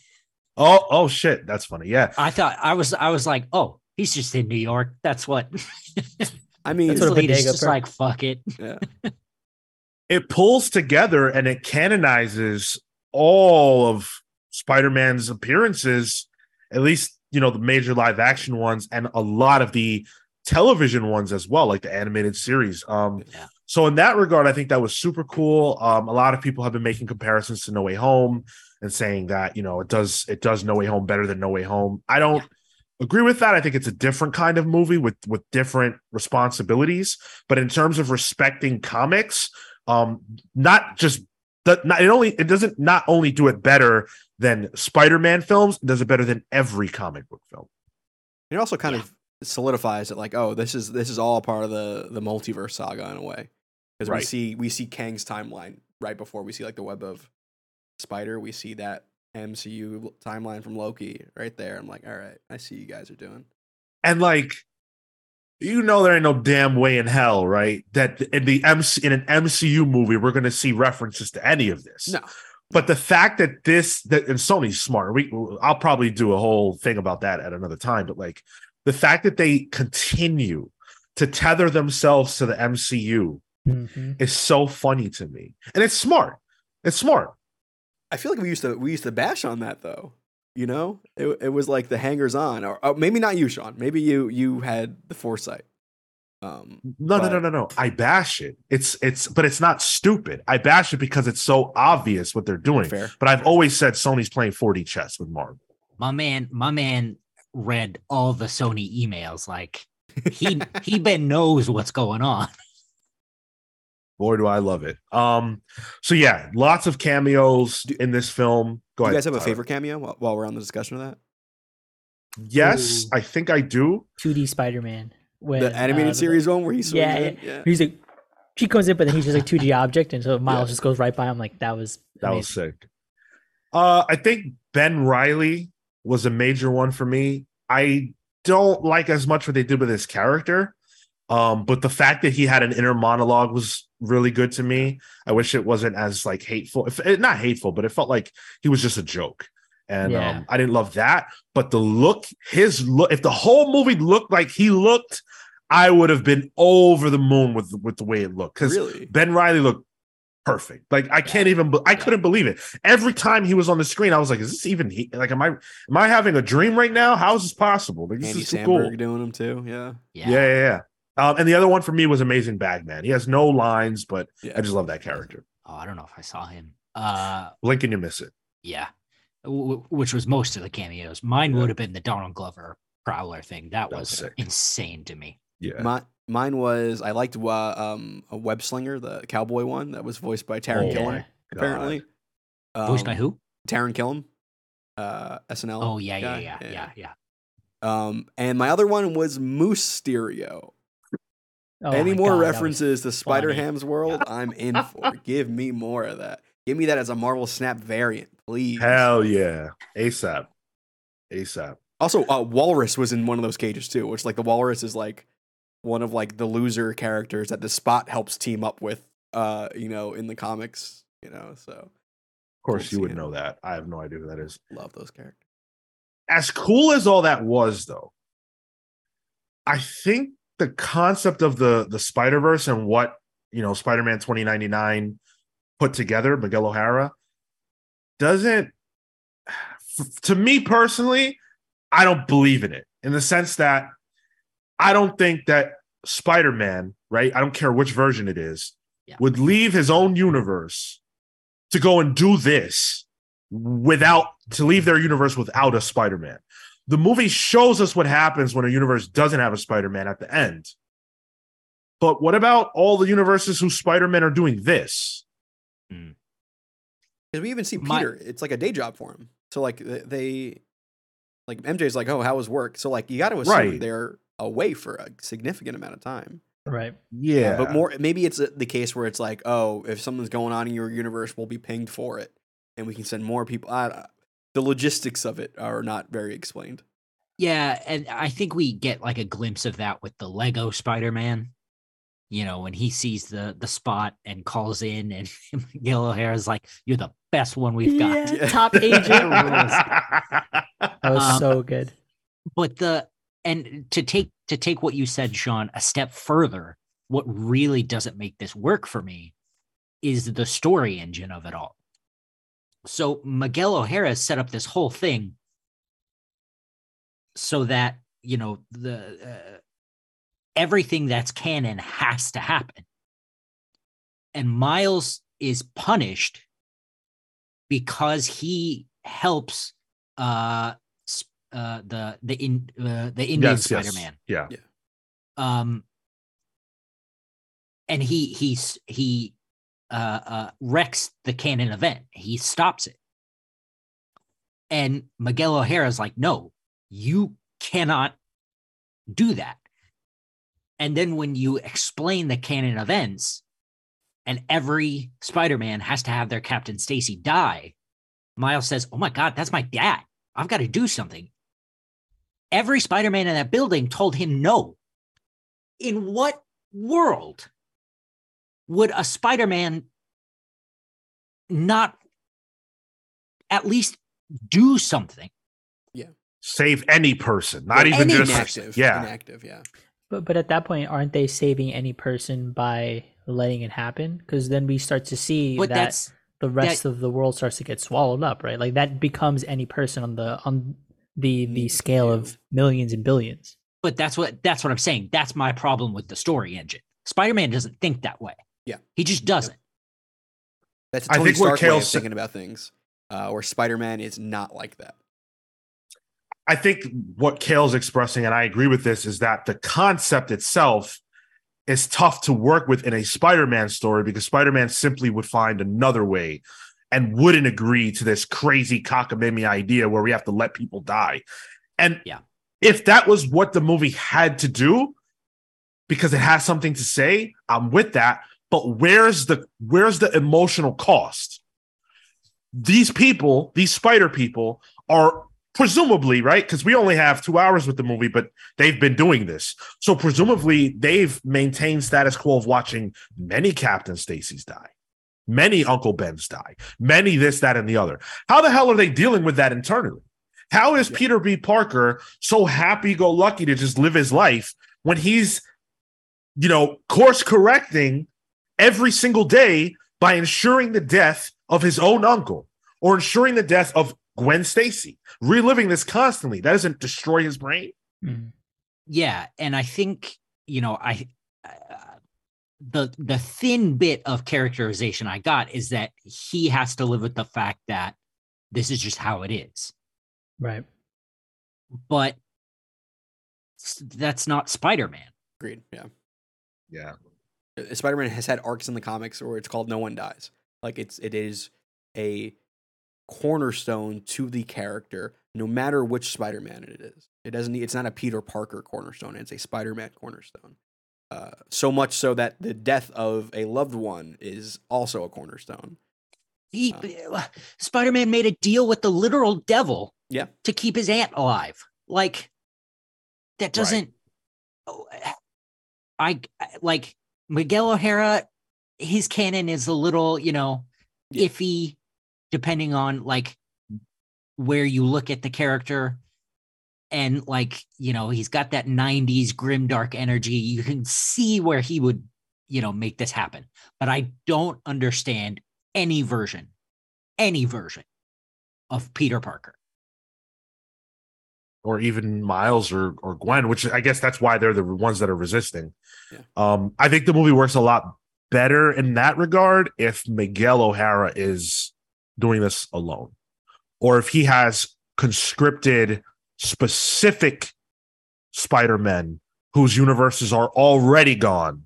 Oh, oh shit. That's funny. Yeah. I thought I was I was like, oh, he's just in New York. That's what [laughs] I mean, That's this lady's just per- like, fuck it. yeah. [laughs] It pulls together and it canonizes all of Spider-Man's appearances, at least, you know, the major live action ones and a lot of the television ones as well, like the animated series. Um Yeah. so in that regard, I think that was super cool. Um, a lot of people have been making comparisons to No Way Home and saying that, you know, it does it does No Way Home better than No Way Home. I don't agree with that. I think it's a different kind of movie with with different responsibilities. But in terms of respecting comics, um, not just that not it only it doesn't not only do it better than Spider-Man films, it does it better than every comic book film. It also kind Yeah. of solidifies it, like, oh, this is this is all part of the the multiverse saga in a way, because we see we see Kang's timeline right before we see like the web of Spider. We see that MCU timeline from Loki right there. I'm like, all right, I see you guys are doing. And like you know there ain't no damn way in hell, right? That in the MC in an MCU movie we're going to see references to any of this. No, But the fact that this that and Sony's smart, we I'll probably do a whole thing about that at another time. But like the fact that they continue to tether themselves to the MCU Mhm. is so funny to me, and it's smart. It's smart. I feel like we used to we used to bash on that though. You know, it it was like the hangers on, or, or maybe not you, Sean. Maybe you you had the foresight. Um, No, no, But- no, no, no. I bash it. It's it's, but it's not stupid. I bash it because it's so obvious what they're doing. fair. But I've always said Sony's playing 4D chess with Marvel. My man, my man read all the Sony emails. Like he he [laughs] been knows what's going on. Boy, do I love it. Um, so yeah, lots of cameos Do- in this film. Go Do ahead. you guys have a Tyler. favorite cameo while, while we're on the discussion of that? Yes, Ooh. I think I do. 2D Spider-Man. When, The animated uh, series one where he swings yeah, yeah. He's like, she comes in, but then he's just like 2D object, and so [laughs] Miles Yeah. just goes right by him. Like that was That was sick. Uh, I think Ben Reilly was a major one for me. I don't like as much what they did with his character. Um, but the fact that he had an inner monologue was really good to me. I wish it wasn't as like hateful. If not hateful, but it felt like he was just a joke. And Yeah. um, I didn't love that. But the look, his look, if the whole movie looked like he looked, I would have been over the moon with with the way it looked. Because Really? Ben Reilly looked perfect. Like I can't even. I couldn't believe it. Every time he was on the screen, I was like, "Is this even he? Like, am I am I having a dream right now? How is this possible? Like, this Andy is cool." doing them too. Yeah. Yeah, yeah, yeah. Um, and the other one for me was Amazing Bagman. He has no lines, but Yeah. I just love that character. Oh, I don't know if I saw him. Uh, Blink and you miss it. yeah, w- which was most of the cameos. Mine Yeah. would have been the Donald Glover Prowler thing. That, That was was, insane to me. Yeah. My, mine was I liked uh, um, a web slinger, the cowboy one that was voiced by Taran Oh Killam. my Apparently, Voiced by Um, who? Taran Killam, uh, SNL. Oh yeah, yeah, guy. yeah, yeah, yeah. Um, and my other one was Moose Stereo. Oh Any more God, references to Spider Ham's world? I'm in for. Give me more of that. Give me that as a Marvel Snap variant, please. Hell yeah. ASAP. ASAP. Also, uh, Walrus was in one of those cages too, which like the Walrus is like one of like the loser characters that the Spot helps team up with. Uh, you know, in the comics, you know, so Of course, Cool you would seeing know that. I have no idea who that is. love those characters. As cool as all that was, though, I think the concept of the the Spider Verse and what you know Spider Man twenty ninety nine put together, Miguel O'Hara, doesn't. To me personally, I don't believe in it in the sense that I don't think that Spider Man, right? I don't care which version it is, Yeah. would leave his own universe to go and do this without to leave their universe without a Spider-Man. The movie shows us what happens when a universe doesn't have a Spider-Man at the end. But what about all the universes whose Spider-Men are doing this? Because we even see My- Peter, it's like a day job for him. So like they, like MJ's like, oh, how was work? So like you got to assume Right. they're away for a significant amount of time. Right. Yeah. but more maybe it's uh, the case where it's like, oh, if something's going on in your universe, we'll be pinged for it, and we can send more people. I, the logistics of it are not very explained. Yeah, and I think we get like a glimpse of that with the Lego Spider-Man. You know, when he sees the the spot and calls in, and [laughs] Miguel O'Hara's like, "You're the best one we've got." Yeah, top agent. [laughs] that was Um, so good. But the and to take to take what you said, Sean, a step further, what really doesn't make this work for me is the story engine of it all. So Miguel O'Hara set up this whole thing so that you know the uh, everything that's canon has to happen, and Miles is punished because he helps uh, uh the the in uh, the Indian Yes, yes. Spider-Man Yeah. um and he he's he uh uh wrecks the canon event. He stops it. And miguel O'Hara is like no you cannot do that. And then when you explain the canon events and every spider-man has to have their captain stacy die miles says oh my god that's my dad. I've got to do something. Every spider-man in that building told him no. In what world would a Spider-Man not at least do something? Yeah. Save any person, not Yeah, even just inactive. yeah. inactive. Yeah. But but at that point, aren't they saving any person by letting it happen? Because then we start to see But that that's the rest of the world starts to get swallowed up, right? Like that becomes any person on the on the the scale of millions and billions. but that's what that's what I'm saying. That's my problem with the story engine. Spider-Man doesn't think that way. Yeah. He just doesn't. That's a I Tony think what Stark way Cale of thinking about things. Uh, where Spider Man is not like that. I think what Cale's expressing, and I agree with this, is that the concept itself is tough to work with in a Spider-Man story because Spider-Man simply would find another way and wouldn't agree to this crazy cockamamie idea where we have to let people die. And Yeah. if that was what the movie had to do, because it has something to say, I'm with that. But where's the where's the emotional cost? These people, these spider people, are presumably right because we only have two hours with the movie, but they've been doing this. So presumably they've maintained status quo of watching many Captain Stacy's die, many Uncle Ben's die, many this, that, and the other. How the hell are they dealing with that internally? How is Yeah. Peter B. Parker so happy go lucky to just live his life when he's, you know, course correcting every single day by ensuring the death of his own uncle or ensuring the death of Gwen Stacy, reliving this constantly? That doesn't destroy his brain. Mhm. Yeah, and I think you know I uh, the the thin bit of characterization I got is that he has to live with the fact that this is just how it is. Right. But that's not Spider-Man. Agreed. Yeah. Yeah. Uh, Spider-Man has had arcs in the comics where it's called No One Dies. Like it's it is a cornerstone to the character, no matter which Spider-Man it is. It doesn't. It's not a Peter Parker cornerstone. It's a Spider-Man cornerstone. Uh, so much so that the death of a loved one is also a cornerstone. He, Uh. Spider-Man made a deal with the literal devil Yeah. to keep his aunt alive. Like that doesn't oh, I like Miguel O'Hara his canon is a little, you know, Yeah. iffy depending on like where you look at the character and like, you know, he's got that 90s grim dark energy. You can see where he would, you know, make this happen. But I don't understand any version, any version of Peter Parker. Or even Miles or or Gwen, which I guess that's why they're the ones that are resisting. Yeah. Um, I think the movie works a lot better in that regard if Miguel O'Hara is doing this alone, or if he has conscripted specific Spider-Men whose universes are already gone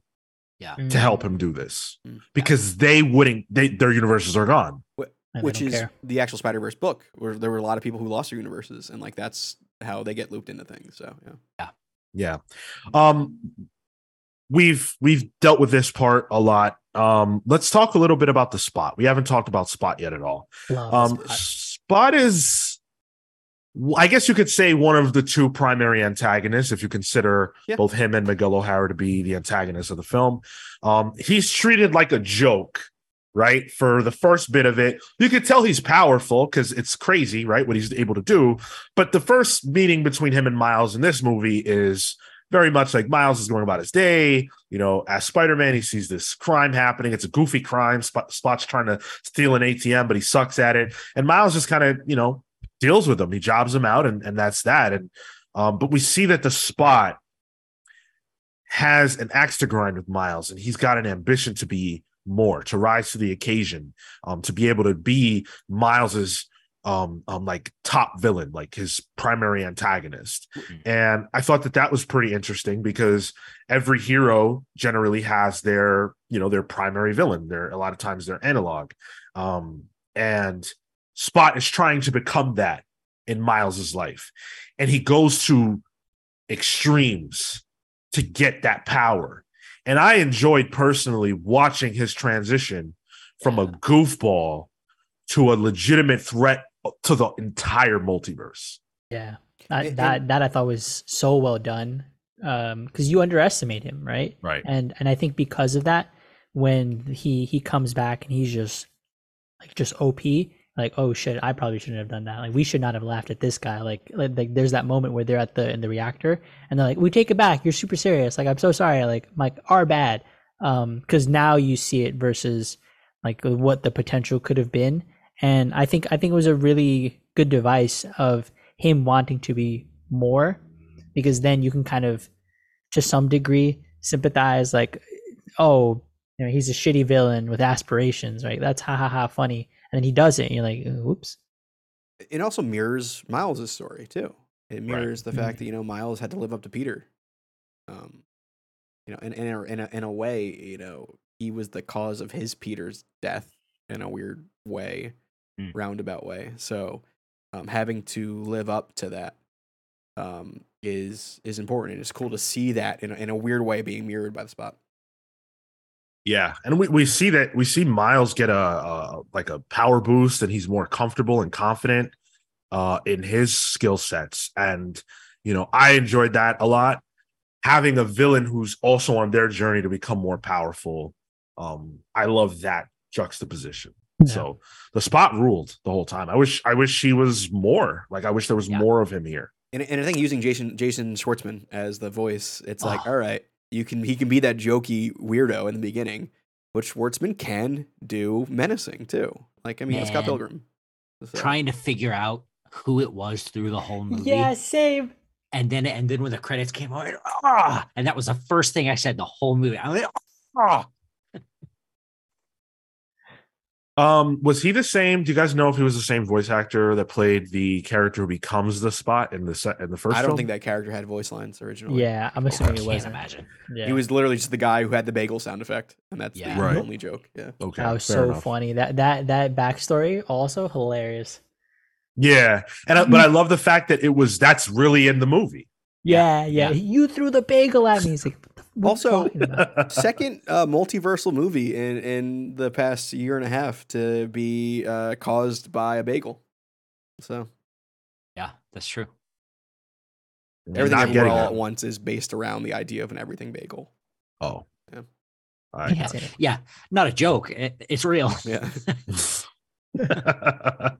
Mm. to help him do this Mm. because they wouldn't they, their universes are gone And they which is care. the actual Spider Verse book, where there were a lot of people who lost their universes, and like that's how they get looped into things. So yeah, Yeah. yeah. Um we've we've dealt with this part a lot. Um let's talk a little bit about the spot. We haven't talked about spot yet at all. Love Um Spot. spot is I guess you could say one of the two primary antagonists if you consider Yeah. both him and Miguel O'Hara to be the antagonists of the film. Um he's treated like a joke right? For the first bit of it, you could tell he's powerful because it's crazy, right? What he's able to do. But the first meeting between him and Miles in this movie is very much like Miles is going about his day. You know, as Spider Man, he sees this crime happening. It's a goofy crime. Spot, Spot's trying to steal an ATM, but he sucks at it. And Miles just kind of, you know, deals with him. He jobs him out, and, and that's that. And um, but we see that the Spot has an axe to grind with Miles, and he's got an ambition to be more, to rise to the occasion, um, to be able to be Miles's um, um, like top villain, like his primary antagonist. And I thought that that was pretty interesting because every hero generally has their, you know, their primary villain. They're a lot of times their analog. Um, and Spot is trying to become that in Miles's life. And he goes to extremes to get that power. And I enjoyed personally watching his transition from a goofball to a legitimate threat to the entire multiverse. Yeah, that, that that I thought was so well done. Um, because you underestimate him, right? Right. And and I think because of that, when he he comes back and he's just like just OP, like oh shit, I probably shouldn't have done that. Like we should not have laughed at this guy. Like like, like there's that moment where they're at the in the reactor and they're like, we take it back. You're super serious. Like I'm so sorry. Like like our bad. Um, because now you see it versus like what the potential could have been. And I think I think it was a really good device of him wanting to be more because then you can kind of to some degree sympathize like oh you know he's a shitty villain with aspirations right that's ha ha ha funny and then he does it and you're like whoops it also mirrors Miles's story too. It mirrors the Mhm. fact that you know Miles had to live up to Peter. Um, you know, in in a, in a in a way, you know, he was the cause of his Peter's death in a weird way, Mm. roundabout way. So, um, having to live up to that um, is is important. And it's cool to see that in a, in a weird way being mirrored by the spot. Yeah, and we, we see that we see Miles get a, a like a power boost, and he's more comfortable and confident uh, in his skill sets. And you know, I enjoyed that a lot. Having a villain who's also on their journey to become more powerful, um, I love that juxtaposition. Yeah. So the spot ruled the whole time. I wish I wish he was more. Like I wish there was Yeah. more of him here. And, and I think using Jason Jason Schwartzman as the voice, it's like, Oh. all right, you can he can be that jokey weirdo in the beginning, but Schwartzman can do menacing too. Like I mean, it's Scott Pilgrim. So- Trying to figure out who it was through the whole movie. save And then and then when the credits came on, ah, and that was the first thing I said the whole movie. I went, ah. Um, was he the same? Do you guys know if he was the same voice actor that played the character who becomes the spot in the set in the first? I don't film? think that character had voice lines originally. Yeah, I'm assuming it wasn't. imagine. Yeah. He was literally just the guy who had the bagel sound effect, and that's Yeah. the Right. only joke. Yeah. Okay, That was fair so enough. funny. That that that backstory also hilarious. Yeah, and I, but I love the fact that it was that's really in the movie. Yeah, yeah. Yeah. You threw the bagel at me. He's like, what the f- what are you Also- [laughs] Second uh, multiversal movie in in the past year and a half to be uh, caused by a bagel. So Yeah, that's true. everything Not everywhere getting all that. at once is based around the idea of an everything bagel. Oh, Yeah. All right. Yeah. Yeah, not a joke. It, it's real. Yeah. [laughs] [laughs]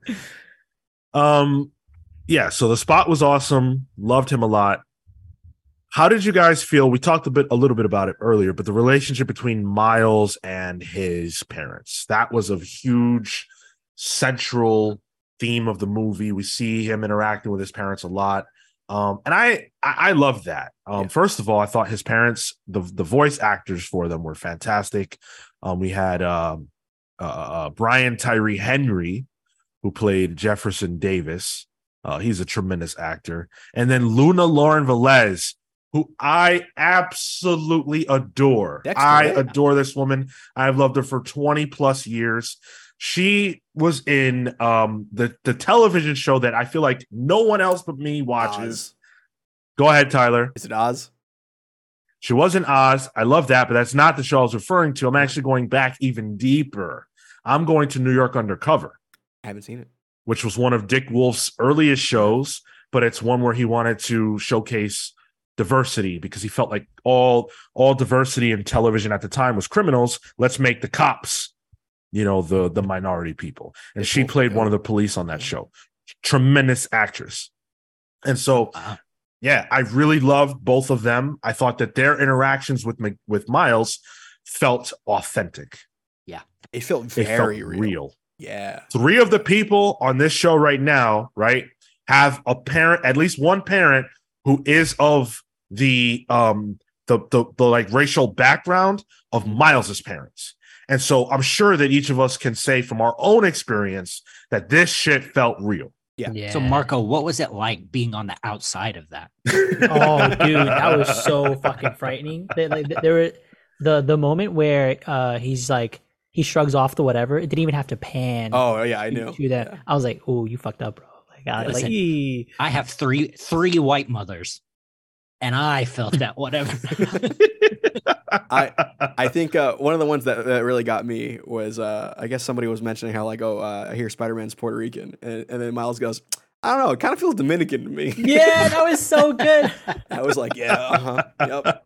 um, yeah. So the spot was awesome. Loved him a lot. How did you guys feel? We talked a bit, a little bit about it earlier, but the relationship between Miles and his parents that was a huge central theme of the movie. We see him interacting with his parents a lot. Um, and I, I, I love that. Um, Yeah. first of all, I thought his parents, the the voice actors for them were fantastic. Um, we had um, uh, uh, Brian Tyree Henry, who played Jefferson Davis. Uh, he's a tremendous actor. And then Luna Lauren Velez, who I absolutely adore. Dexter, I yeah. adore this woman. I've loved her for 20 plus years. She was in um, the, the television show that I feel like no one else but me watches. Oz. Go ahead, Tyler. Is it Oz? She was in Oz. I love that, but that's not the show I was referring to. I'm actually going back even deeper. I'm going to New York Undercover I haven't seen it. which was one of Dick Wolf's earliest shows, but it's one where he wanted to showcase diversity because he felt like all all diversity in television at the time was criminals. Let's make the cops, you know, the the minority people. And she played one of the police on that show. Tremendous actress. And so yeah, I really loved both of them. I thought that their interactions with with Miles felt authentic. Yeah. It felt It very felt real. real Yeah. three of the people on this show right now, right, have a parent, at least one parent who is of the um the the, the like racial background of Miles's parents. And so I'm sure that each of us can say from our own experience that this shit felt real. Yeah. So, Marco, what was it like being on the outside of that? [laughs] oh, dude, that was so fucking frightening. They, like, there were the the moment where uh he's like he shrugs off the whatever. It didn't even have to pan. Oh yeah, I knew. To that, Yeah. I was like, "Oh, you fucked up, bro." Like, I, like, "Ee." I have three three white mothers, and I felt that whatever. [laughs] I- I think uh, one of the ones that, that really got me was uh, I guess somebody was mentioning how like oh uh, I hear Spider Man's Puerto Rican and, and then Miles goes I don't know it kind of feels Dominican to me. [laughs] yeah, that was so good. [laughs] I was like yeah uh huh yep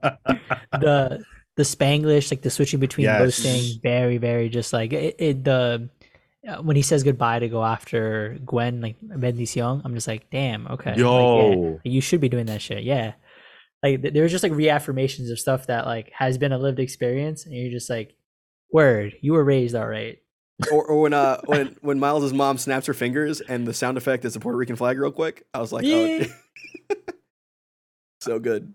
the the Spanglish, like the switching between those Yes. things, very, very just like it. it the when he says goodbye to go after Gwen, like bendición, I'm just like, damn, okay, like, yeah, Yo. you should be doing that shit, yeah. Like th- there's just like reaffirmations of stuff that like has been a lived experience, and you're just like, word, you were raised all right. [laughs] or, or when uh when when Miles's mom snaps her fingers and the sound effect is a Puerto Rican flag real quick I was like Yeah. oh [laughs] so good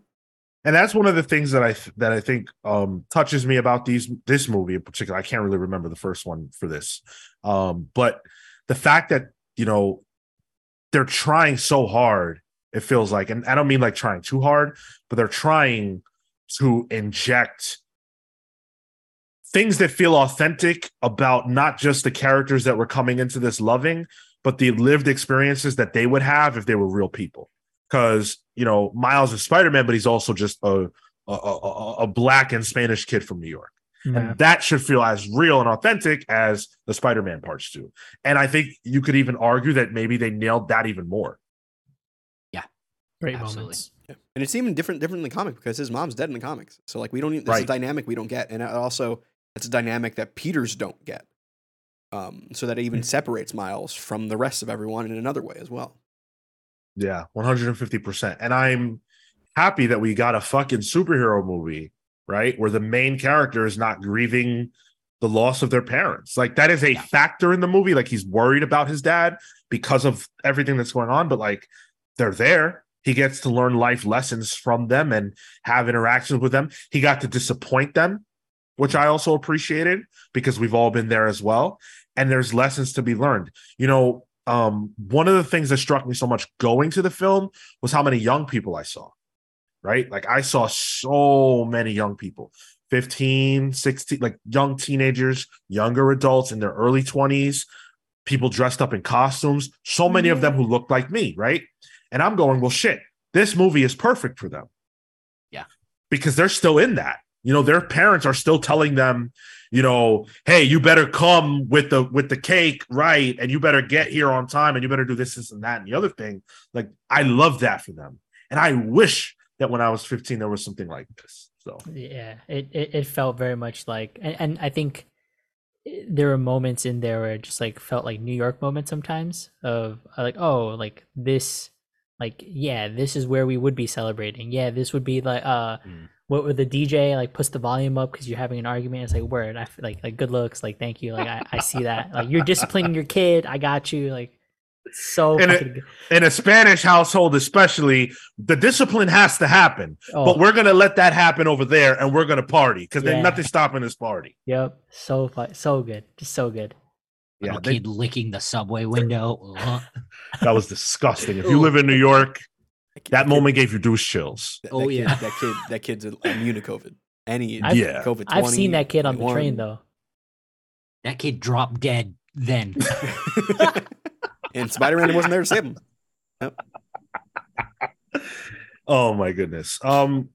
and that's one of the things that I th- that I think um touches me about these this movie in particular. I can't really remember the first one for this, um, but the fact that you know they're trying so hard, it feels like, and I don't mean like trying too hard, but they're trying to inject things that feel authentic about not just the characters that were coming into this loving, but the lived experiences that they would have if they were real people because you know Miles is Spider Man, but he's also just a a, a a black and Spanish kid from New York, and that should feel as real and authentic as the Spider Man parts do. And I think you could even argue that maybe they nailed that even more. Great Absolutely. moments. Yeah. And it's even different different in the comic because his mom's dead in the comics. So like we don't even this is Right. a dynamic we don't get. And also it's a dynamic that Peters don't get. Um, so that it even Hmm. separates Miles from the rest of everyone in another way as well. Yeah, one hundred and fifty percent. And I'm happy that we got a fucking superhero movie, right, where the main character is not grieving the loss of their parents. Like that is a Yeah. factor in the movie. Like he's worried about his dad because of everything that's going on, but like they're there. He gets to learn life lessons from them and have interactions with them. He got to disappoint them, which I also appreciated because we've all been there as well. and there's lessons to be learned. You know, um, one of the things that struck me so much going to the film was how many young people I saw. Right? Like I saw so many young people. 15, 16, like young teenagers, younger adults in their early 20s, people dressed up in costumes, so many of them who looked like me, right? And I'm going, well, shit, this movie is perfect for them. Yeah. Because they're still in that. You know, their parents are still telling them, you know, hey, you better come with the with the cake, right? And you better get here on time and you better do this, this, and that, and the other thing. Like, I love that for them. And I wish that when I was 15, there was something like this. So Yeah, it, it, it felt very much like, and, and I think there were moments in there where it just like felt like New York moments sometimes of uh, like, oh, like this, like, yeah, this is where we would be celebrating. Yeah, this would be like, uh, Mm. What would the DJ like puts the volume up because you're having an argument? It's like, word, I feel like, like, good looks, like, thank you. Like, I, I see that. Like, you're disciplining your kid. I got you. Like, so And it- fucking good. in a Spanish household, especially, the discipline has to happen. Oh, But we're gonna let that happen over there and we're gonna party because Yeah. there's nothing stopping this party. yep. So, fu- so good. Just so good. Yeah, Little they- kid licking the subway window. Uh-huh. [laughs] That was disgusting. If you live in New York, that moment gave you douche chills. That, Oh, that kid- yeah. that kid. That kid's immune to COVID. Any I've- Yeah. COVID. I've seen that kid on the train though. that kid dropped dead then. [laughs] [laughs] and Spider Man wasn't there to save him. Oh my goodness. Um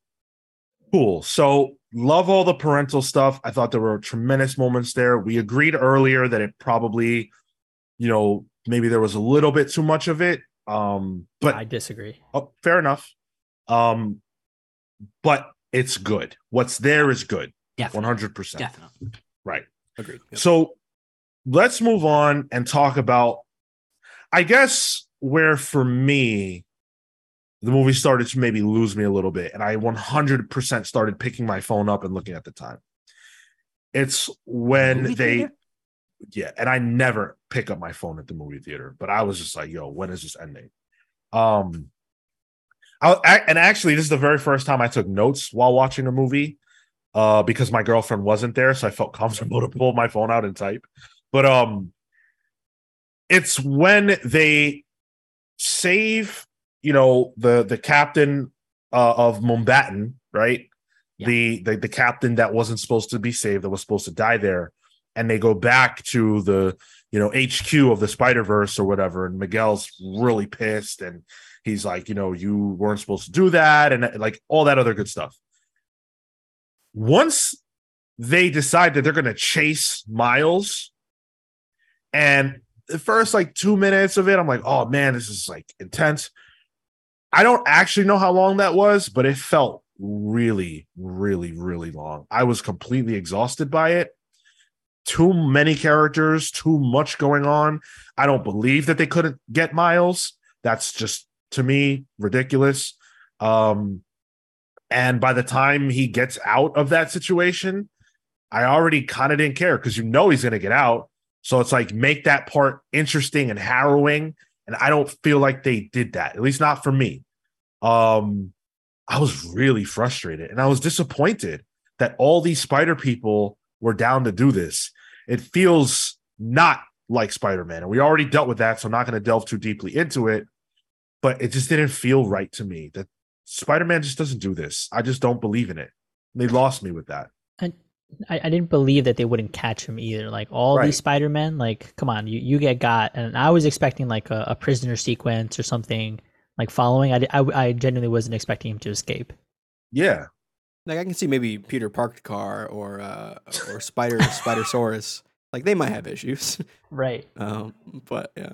cool. So love all the parental stuff. I thought there were tremendous moments there. We agreed earlier that it probably, you know, maybe there was a little bit too much of it. Um, but I disagree. oh, fair enough. Um, but it's good. What's there is good. Definitely. 100%. Definitely. Right. Agreed. Yep. So let's move on and talk about, I guess, where for me, the movie started to maybe lose me a little bit. And I 100% started picking my phone up and looking at the time. It's when Movie they, theater? Yeah, and I never pick up my phone at the movie theater, but I was just like, yo, when is this ending? Um, I, I and actually, this is the very first time I took notes while watching a movie uh because my girlfriend wasn't there so i felt [laughs] comfortable to pull my phone out and type but um it's when they save you know the the captain uh, of Mumbattan, right Yeah. the, the the captain that wasn't supposed to be saved that was supposed to die there and they go back to the you know hq of the spider verse or whatever and miguel's really pissed and he's like you know you weren't supposed to do that and like all that other good stuff once they decide that they're going to chase Miles, and the first like two minutes of it, I'm like, oh man, this is like intense. I don't actually know how long that was, but it felt really, really, really long. I was completely exhausted by it. Too many characters, too much going on. I don't believe that they couldn't get Miles. That's just to me ridiculous. Um, and by the time he gets out of that situation, I already kind of didn't care because you know he's going to get out. So it's like make that part interesting and harrowing. And I don't feel like they did that, at least not for me. Um, I was really frustrated and I was disappointed that all these spider people were down to do this. It feels not like Spider Man. And we already dealt with that. So I'm not going to delve too deeply into it. But it just didn't feel right to me that Spider Man just doesn't do this. I just don't believe in it. They lost me with that. I, I didn't believe that they wouldn't catch him either. Like all Right. these Spider Men, like come on, you, you get got, and I was expecting like a, a prisoner sequence or something like following. I, I I genuinely wasn't expecting him to escape. Yeah. Like I can see maybe Peter Parkedcar or uh or Spider [laughs] Spidersaurus. Like they might have issues. Right. Um, but yeah.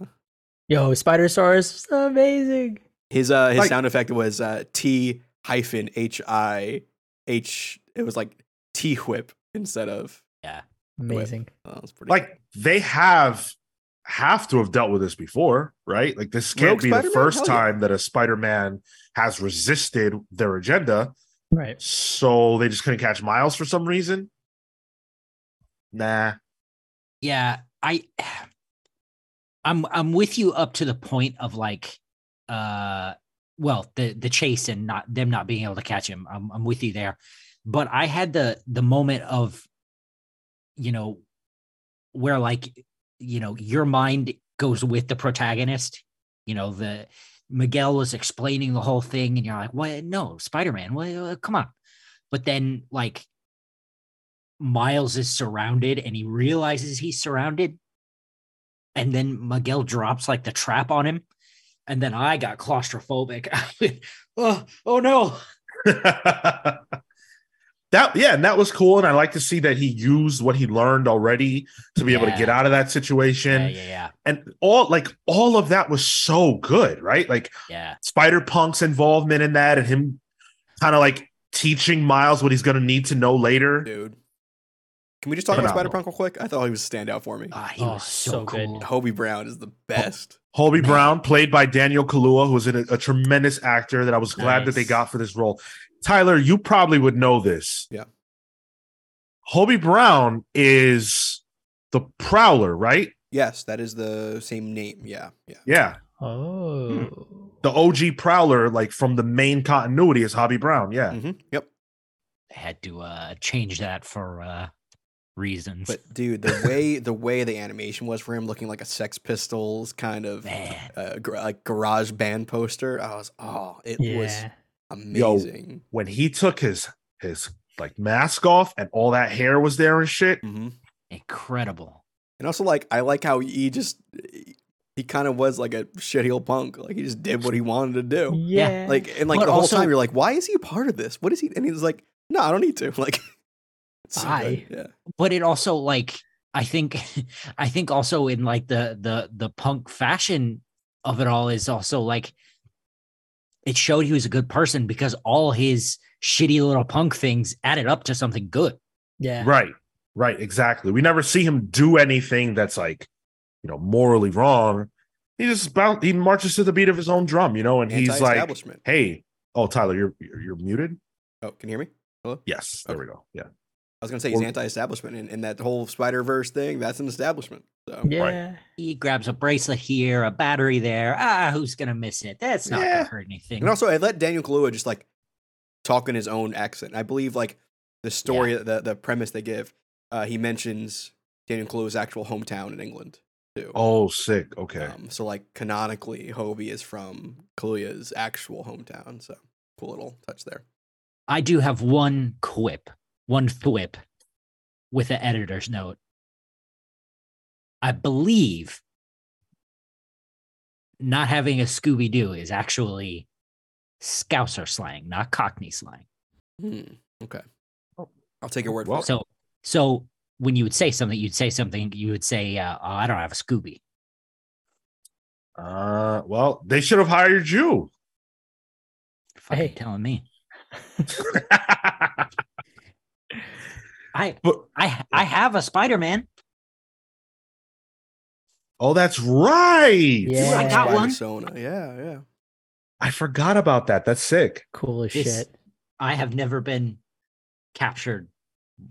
Yo, Spider Saurus, amazing. His uh his Like- sound effect was uh T hyphen H I H it was like T whip instead of yeah. Amazing. uh, that was pretty Like they have have to have dealt with this before, right? Like this can't Rogue be the Spider-Man? first Hell yeah. time that a Spider-Man has resisted their agenda. Right. So they just couldn't catch Miles for some reason. Nah. yeah i i'm i'm with you up to the point of like uh well the the chase and not them not being able to catch him i'm, I'm with you there but i had the the moment of you know where like you know your mind goes with the protagonist. You know the Miguel was explaining the whole thing, and you're like, "What? No, Spider Man. Well, uh, come on." But then like Miles is surrounded, and he realizes he's surrounded, and then Miguel drops like the trap on him, and then I got claustrophobic. [laughs] oh, oh no! [laughs] that yeah, and that was cool. And I like to see that he used what he learned already to be able to get out of that situation. yeah, yeah, And all like all of that was so good, right? Like yeah. Spider Punk's involvement in that and him kind of like teaching Miles what he's gonna need to know later. dude. Can we just talk about Spider Punk real quick? I thought he was a standout for me. Ah, he Oh, was so, so good. cool. Hobie Brown is the best. Hobie Brown, played by Daniel Kaluuya, who was a, a tremendous actor that I was glad that they got for this role. Tyler, you probably would know this. Yeah. Hobie Brown is the Prowler, right? Yes, that is the same name. Yeah, yeah. Yeah. Oh. The OG Prowler, like from the main continuity, is Hobie Brown. Yeah. hmm Yep. They had to uh change that for uh reasons. But dude, the [laughs] way the way the animation was for him, looking like a Sex Pistols kind of uh, gar- like garage band poster, I was oh, it was Yeah. amazing. When he took his his like mask off and all that hair was there and shit. hmm incredible. And also, like, I like how he just he kind of was like a shitty old punk. Like he just did what he wanted to do. Yeah. Like and like But the whole also- time you're like, why is he a part of this? What is he? And he's like, no, I don't need to. [laughs] Like, it's so good. Bye. Yeah. But it also like I think [laughs] I think also in like the the the punk fashion of it all is also like it showed he was a good person because all his shitty little punk things added up to something good. yeah. Right. Right. Exactly. We never see him do anything that's like, you know, morally wrong. He just bound, he marches to the beat of his own drum, you know, and he's like, hey, oh, Tyler, you're you're, you're muted. oh, can you hear me? Hello? Yes, there we go. Yeah. I was gonna say he's anti-establishment, and, and that whole Spider Verse thing, that's an establishment. So Yeah. He grabs a bracelet here, a battery there. Ah, who's gonna miss it? That's not Yeah. gonna hurt anything. and also I let Daniel Kaluuya just like talk in his own accent. I believe like the story, the the premise they give, uh, he mentions Daniel Kaluuya's actual hometown in England too. Oh, sick. Okay. Um, so like canonically, Hobie is from Kaluuya's actual hometown. So cool little touch there. I do have one quip, one thwip with an editor's note. I believe not having a Scooby Doo is actually Scouser slang, not Cockney slang. Hmm. Okay. I'll take your word for it. So, so when you would say something, you'd say something. You would say, uh, oh, "I don't have a Scooby." Uh, well, they should have hired you. Fucking Hey. telling me. [laughs] [laughs] I, but I, I have a Spider Man. oh, that's right. Yeah. I got one. Persona. Yeah, yeah. I forgot about that. That's sick. Cool as This- shit. I have never been captured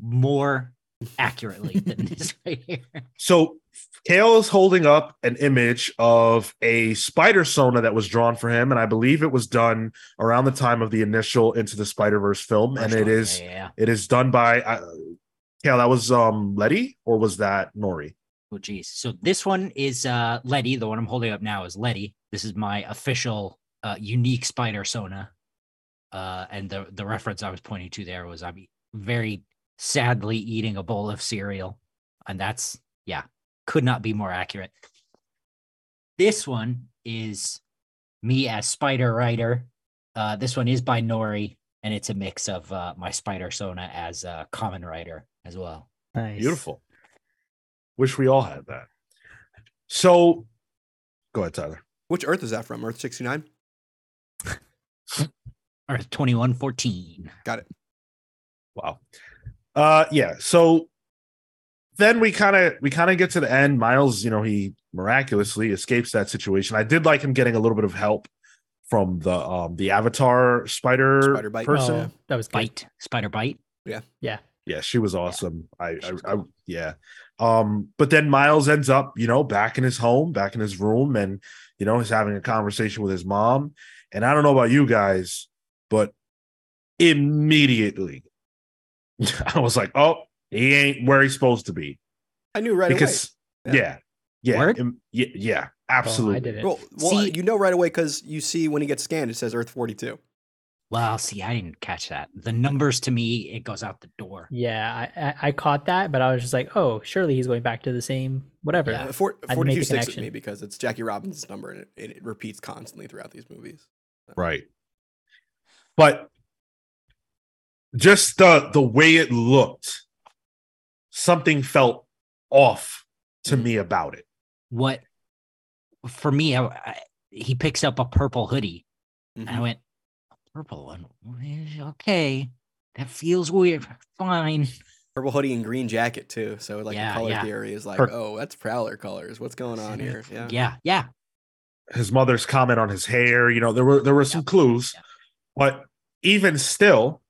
more accurately than [laughs] this right here. So Cale is holding up an image of a spider sona that was drawn for him, and I believe it was done around the time of the initial Into the Spider Verse film, and it one. is yeah. it is done by uh, Cale. That was um Letty or was that Nori? Oh, geez. So this one is uh Letty. The one I'm holding up now is Letty. This is my official uh, unique spider sona. Uh, and the the reference I was pointing to there was I'm very sadly eating a bowl of cereal, and that's yeah, could not be more accurate. This one is me as Spider Writer. Uh, this one is by Nori, and it's a mix of uh, my Spider Sona as a common writer as well. Nice. Beautiful. Wish we all had that. So, go ahead, Tyler. Which Earth is that from? Earth 69? Or [laughs] 2114. Got it. Wow. Uh yeah, so then we kind of we kind of get to the end. Miles, you know, he miraculously escapes that situation. I did like him getting a little bit of help from the um the avatar spider, Spider-Byte. person. Oh, that was good. Bite, spider bite. Yeah, yeah, yeah. she was awesome. I, I, I yeah. Um, but then Miles ends up, you know, back in his home, back in his room, and you know, he's having a conversation with his mom. And I don't know about you guys, but immediately [laughs] I was like, oh, he ain't where he's supposed to be. I knew right because away. yeah. Yeah. Yeah, Word? im- yeah, yeah, Oh, absolutely. I didn't. Well, well See- you know right away because you see when he gets scanned, it says Earth 42. Well, see, I didn't catch that. The numbers to me, it goes out the door. Yeah, I, I I caught that, but I was just like, oh, surely he's going back to the same whatever. Yeah. Four, I'd 42 make a sticks with connection. me because it's Jackie Robinson's number and it, it, it repeats constantly throughout these movies. Right. But just the the way it looked, something felt off to Mm. me about it. What for me, I, I, he picks up a purple hoodie, and I Mhm. went, "Purple one, okay, that feels weird. Fine." Purple hoodie and green jacket too. So like Yeah, the color yeah. theory is like, Per- oh, that's Prowler colors. What's going on here? Yeah. yeah, yeah. His mother's comment on his hair, you know, there were there were some clues, yeah. but even still,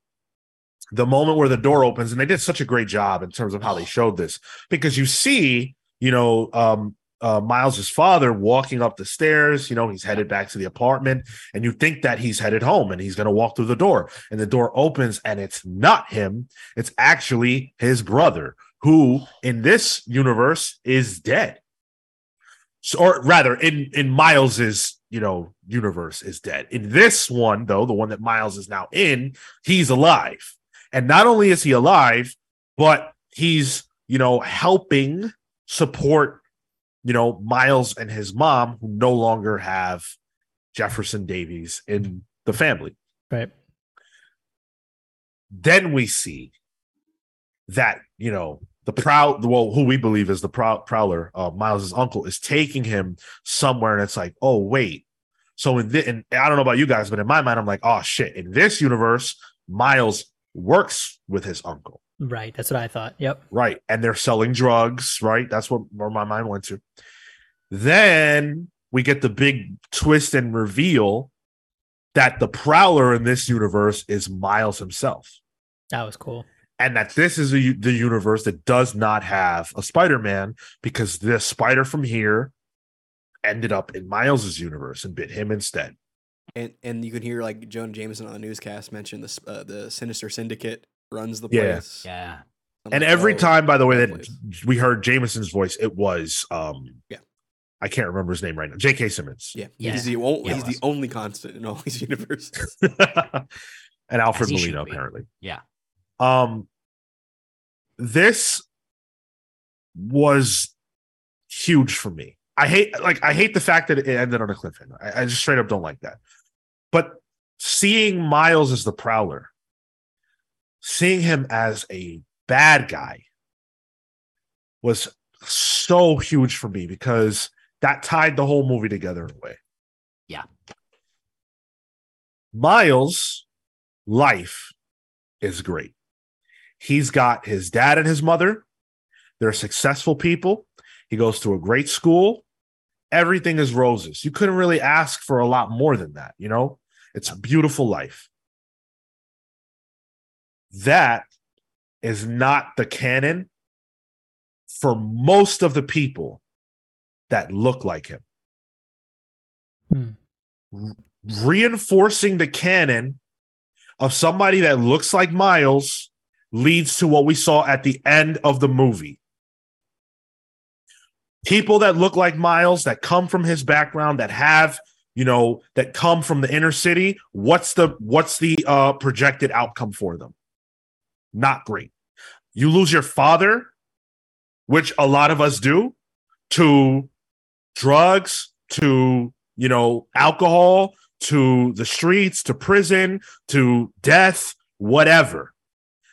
the moment where the door opens, and they did such a great job in terms of how they showed this, because you see, you know, um, uh, Miles's father walking up the stairs. You know, he's headed back to the apartment, and you think that he's headed home and he's going to walk through the door. And the door opens, and it's not him. It's actually his brother, who in this universe is dead. So, or rather, in in Miles's you know universe is dead. In this one, though, the one that Miles is now in, he's alive. And not only is he alive, but he's you know helping support you know, Miles and his mom, who no longer have Jefferson Davis in the family. Right. Then we see that, you know, the proud, well, who we believe is the proud prowler, uh, Miles's uncle, is taking him somewhere, and it's like, oh, wait. So in this, and I don't know about you guys, but in my mind, I'm like, oh shit. In this universe, Miles works with his uncle. Right. That's what I thought. Yep. Right. And they're selling drugs, right? That's what where my mind went to. Then we get the big twist and reveal that the prowler in this universe is Miles himself. That was cool. And that this is a, the universe that does not have a Spider-Man because the spider from here ended up in Miles's universe and bit him instead. And and you can hear like Jonah Jameson on the newscast mention this uh, the Sinister Syndicate runs the place. Yeah. I'm And like, every oh, time, by the way, that place. we heard Jameson's voice, it was um Yeah. I can't remember his name right now. J.K. Simmons. yeah, Yeah. he's the only, Yeah, he's the only constant in all these [laughs] universes. [laughs] and Alfred As Molina, apparently. Yeah. Um, this was huge for me. I hate like I hate the fact that it ended on a cliffhanger. I, I just straight up don't like that. But seeing Miles as the Prowler, seeing him as a bad guy, was so huge for me because that tied the whole movie together in a way. Yeah. Miles' life is great. He's got his dad and his mother. They're successful people. He goes to a great school. Everything is roses. You couldn't really ask for a lot more than that, you know? It's a beautiful life. That is not the canon for most of the people that look like him. Hmm. Reinforcing the canon of somebody that looks like Miles leads to what we saw at the end of the movie. People that look like Miles, that come from his background, that have, you know, that come from the inner city, what's the what's the uh projected outcome for them? Not great. You lose your father, which a lot of us do, to drugs, to, you know, alcohol, to the streets, to prison, to death, whatever.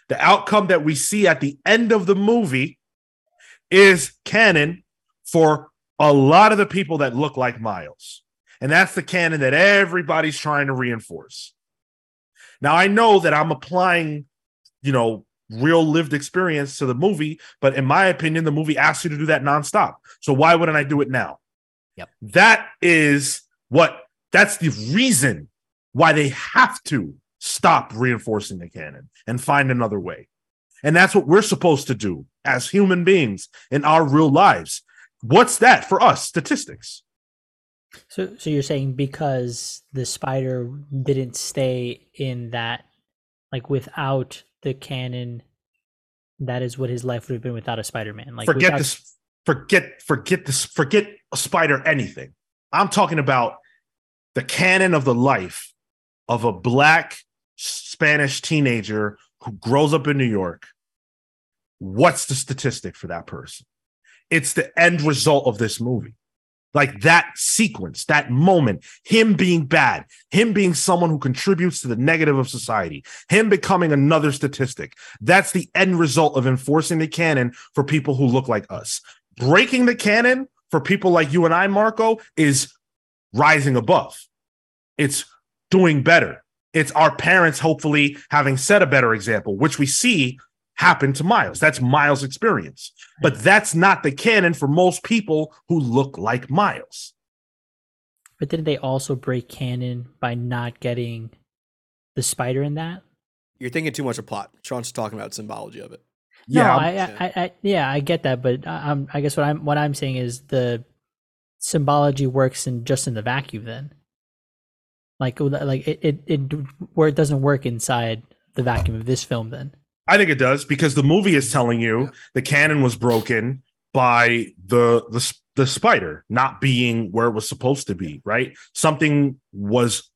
The outcome that we see at the end of the movie is canon for a lot of the people that look like Miles. And that's the canon that everybody's trying to reinforce. Now, I know that I'm applying, you know, real lived experience to the movie, but in my opinion, the movie asks you to do that nonstop. So why wouldn't I do it now? Yep. That is what that's the reason why they have to stop reinforcing the canon and find another way. And that's what we're supposed to do as human beings in our real lives. What's that for us? Statistics. So, so you're saying because the spider didn't stay in that, like without the canon, that is what his life would have been without a Spider-Man. Like forget without, this. forget forget this forget a spider anything. I'm talking about the canon of the life of a black Spanish teenager who grows up in New York. What's the statistic for that person? It's the end result of this movie. Like that sequence, that moment, him being bad, him being someone who contributes to the negative of society, him becoming another statistic. That's the end result of enforcing the canon for people who look like us. Breaking the canon for people like you and I, Marco, is rising above. It's doing better. It's our parents, hopefully, having set a better example, which we see happen to Miles. That's Miles' experience. But mm-hmm. that's not the canon for most people who look like Miles. But didn't they also break canon by not getting the spider in that? You're thinking too much of plot. Sean's talking about symbology of it. No, Yeah, I, I, I, I, yeah, I get that, but I, I'm, I guess what I'm, what I'm saying is the symbology works in just in the vacuum. Then, like, like it, it, it, where it doesn't work inside the vacuum of this film. Then, I think it does because the movie is telling you the canon was broken by the the the spider not being where it was supposed to be. Right? Something was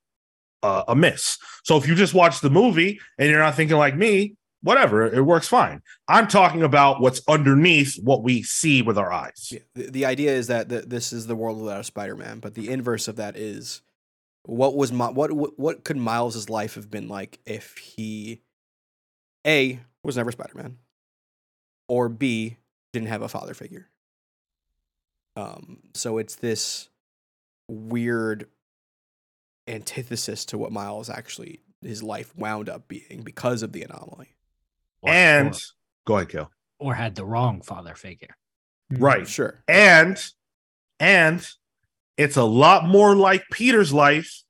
uh, amiss. So if you just watch the movie and you're not thinking like me, whatever, it works fine. I'm talking about what's underneath what we see with our eyes. Yeah, the, the idea is that th- this is the world without a Spider-Man, but the inverse of that is what was my what, what could Miles's life have been like if he a was never Spider-Man or b didn't have a father figure. Um so it's this weird antithesis to what Miles actually his life wound up being because of the anomaly. Or- and or, go ahead, Cale. or had the wrong father figure. Right. Sure. And and it's a lot more like Peter's life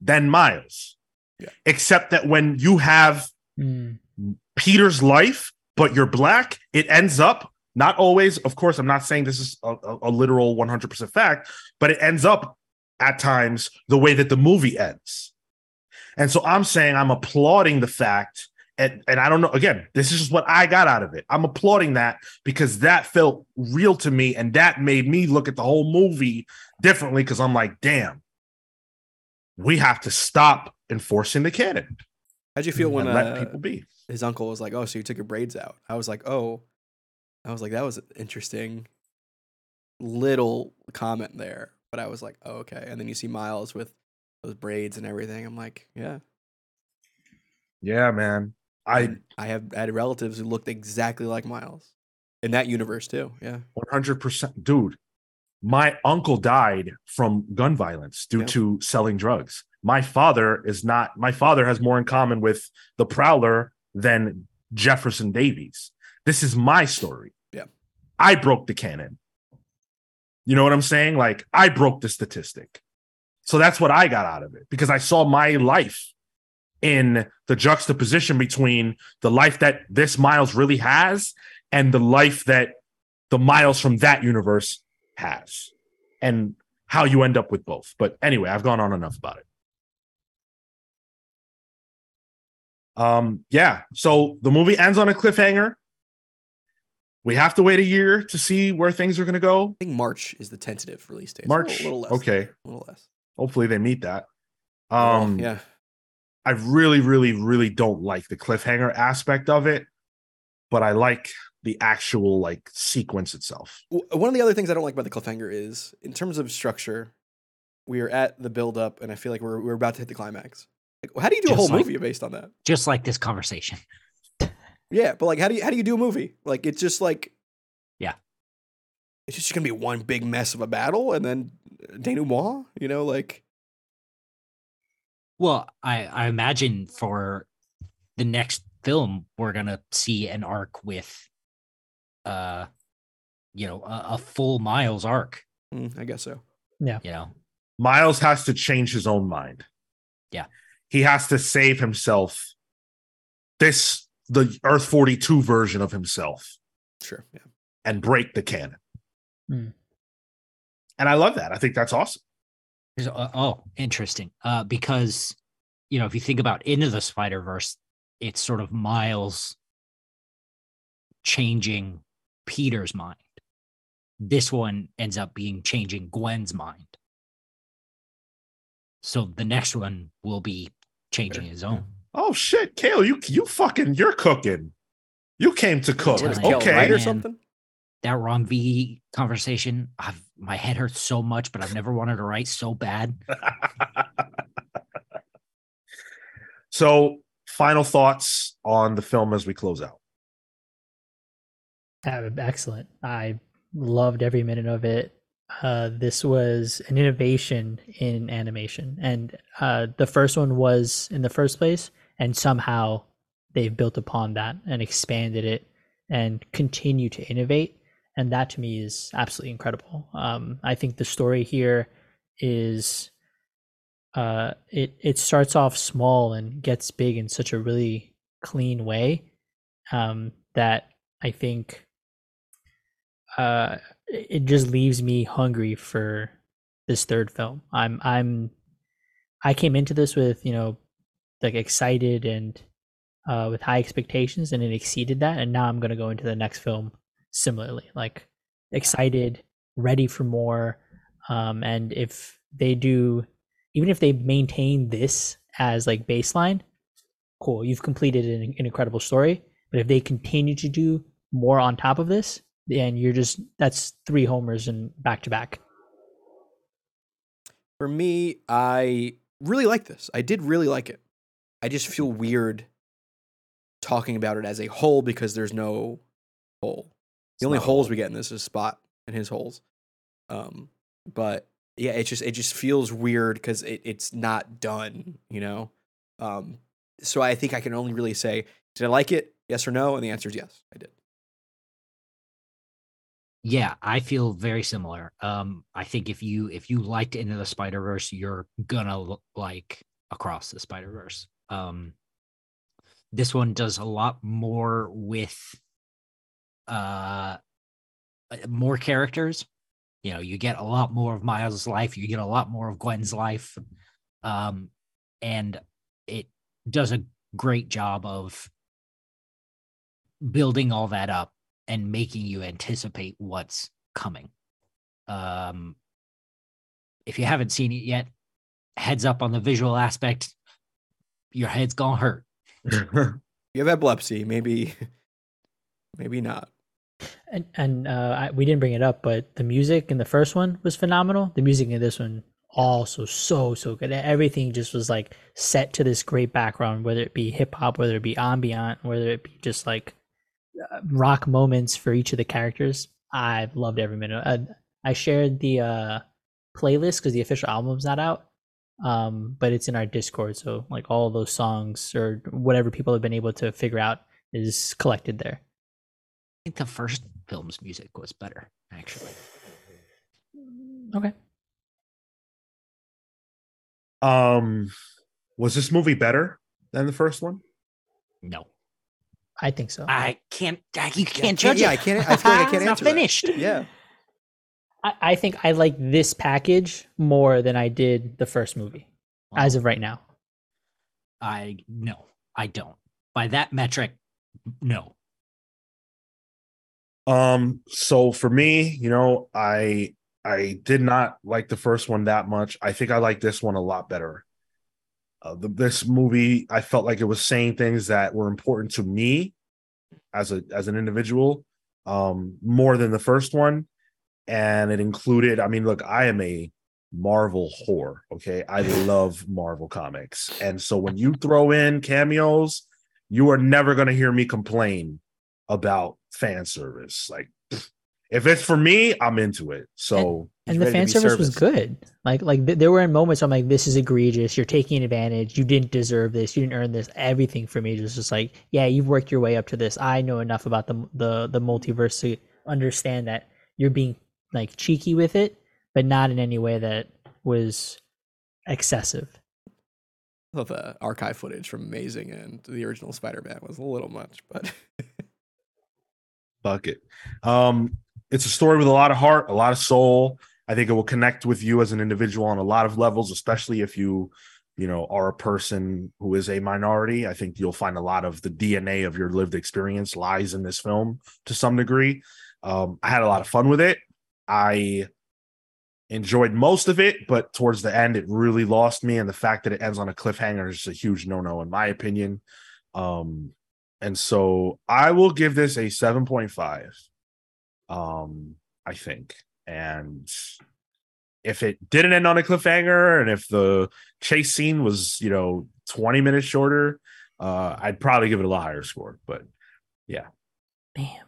than Miles. Yeah. Except that when you have Mm. Peter's life, but you're black, it ends up not always. Of course, I'm not saying this is a, a- a literal 100% fact, but it ends up at times the way that the movie ends. And so I'm saying I'm applauding the fact, and, and I don't know, again, this is just what I got out of it. I'm applauding that because that felt real to me, and that made me look at the whole movie differently because I'm like, damn, we have to stop enforcing the canon How'd you feel when let uh, people be. His uncle was like, "Oh, so you took your braids out?" I was like, "Oh," I was like, "That was an interesting little comment there." But I was like, oh, "Okay." And then you see Miles with those braids and everything. I'm like, "Yeah." Yeah, man. I And I have I had relatives who looked exactly like Miles in that universe too. Yeah. 100% dude my uncle died from gun violence due Yeah. to selling drugs my father is not my father has more in common with the prowler than jefferson davis this is my story Yeah. i broke the canon you know what i'm saying like i broke the statistic so that's what i got out of it because i saw my life in the juxtaposition between the life that this miles really has and the life that the miles from that universe has and how you end up with both. But anyway, I've gone on enough about it. Um, yeah, so the movie ends on a cliffhanger. We have to wait a year to see where things are going to go. I think March is the tentative release date. It's a little- March. little less. Okay. A little less. Hopefully they meet that. Well, Um, yeah. I really, really, really don't like the cliffhanger aspect of it, but I like the actual like sequence itself. One of the other things I don't like about the cliffhanger is, in terms of structure, we are at the build up, and I feel like we're we're about to hit the climax. Like, how do you do a whole like- movie based on that? Just like this conversation. Yeah, but like, how do you how do you do a movie? Like, it's just like, Yeah. it's just gonna be one big mess of a battle, and then denouement. You know, like, Well, I, I imagine for the next film, we're gonna see an arc with, uh, you know, a, a full Miles arc. mm, I guess so. Yeah. You know, Miles has to change his own mind. Yeah. He has to save himself. This the Earth 42 version of himself Sure. Yeah. and break the canon. Hmm. And I love that. I think that's awesome. Oh, interesting. Uh, because you know, if you think about Into the Spider Verse, it's sort of Miles changing Peter's mind. this one ends up being changing Gwen's mind. So the next one will be changing his own. Oh shit, Cale, you you fucking you're cooking. You came to cook. What is Cale Okay. right or Man. something? That Ron V conversation, I've my head hurts so much, but I've never wanted to write so bad. [laughs] so, final thoughts on the film as we close out. Uh, excellent. I loved every minute of it. Uh, this was an innovation in animation, and uh, the first one was in the first place, and somehow they've built upon that and expanded it and continue to innovate. And that to me is absolutely incredible. Um, I think the story here is uh, it it starts off small and gets big in such a really clean way um, that I think uh, it just leaves me hungry for this third film. I'm I'm I came into this with you know like excited and uh, with high expectations, and it exceeded that. And now I'm gonna go into the next film similarly, like excited, ready for more. Um, and if they do, even if they maintain this as like baseline, cool. You've completed an, an incredible story. But if they continue to do more on top of this, and you're just that's three homers and back to back. For me, I really like this. I did really like it. I just feel [laughs] weird talking about it as a whole because there's no hole. The It's only holes hole. we get in this is Spot and his holes. Um, but yeah, it just it just feels weird because it, it's not done, you know. Um, so I think I can only really say, did I like it? Yes or no? And the answer is yes, I did. Yeah, I feel very similar. Um, I think if you if you liked Into the Spider Verse, you're gonna like Across the Spider Verse. Um, this one does a lot more with uh, more characters. You know, you get a lot more of Miles' life. You get a lot more of Gwen's life, um, and it does a great job of building all that up and making you anticipate what's coming. Um, if you haven't seen it yet, heads up on the visual aspect. Your head's gonna hurt. [laughs] You have epilepsy, maybe, [laughs] maybe not. And and uh, I, we didn't bring it up, but the music in the first one was phenomenal. The music in this one also so so good. Everything just was like set to this great background, whether it be hip hop, whether it be ambient, whether it be just like rock moments for each of the characters. I've loved every minute. I, I shared the uh, playlist because the official album's not out, um, but it's in our Discord. So like all those songs or whatever people have been able to figure out is collected there. I think the first film's music was better, actually. Okay. um, was this movie better than the first one? No, I think so. I can't. I, you can't can't- judge yeah, it. I can't- I feel like I can't [laughs] It's not answer that. finished. Yeah. I, I think I like this package more than I did the first movie as of right now. I no, I don't. By that metric, no. Um, so for me, you know, I I did not like the first one that much. I think I like this one a lot better. Uh, the, this movie, I felt like it was saying things that were important to me as a as an individual, um, more than the first one. And it included, I mean, look, I am a Marvel whore. Okay, I love Marvel comics, and so when you throw in cameos, you are never going to hear me complain about fan service. Like, if it's for me, I'm into it. So and the fan be service was good. Like like th- there were moments I'm like, this is egregious. You're taking advantage. You didn't deserve this. You didn't earn this. Everything for me was just like, yeah, you've worked your way up to this. I know enough about the the the multiverse to understand that you're being like cheeky with it, but not in any way that was excessive. I thought the archive footage from Amazing and the original Spider-Man was a little much, but fuck it. Um, it's a story with a lot of heart, a lot of soul. I think it will connect with you as an individual on a lot of levels, especially if you, you know, are a person who is a minority. I think you'll find a lot of the DNA of your lived experience lies in this film to some degree. Um, I had a lot of fun with it. I enjoyed most of it, but towards the end, it really lost me. And the fact that it ends on a cliffhanger is a huge no no, in my opinion. Um, and so I will give this a 7.5. Um, I think. And if it didn't end on a cliffhanger and if the chase scene was, you know, 20 minutes shorter, uh, I'd probably give it a lot higher score. But yeah. Damn.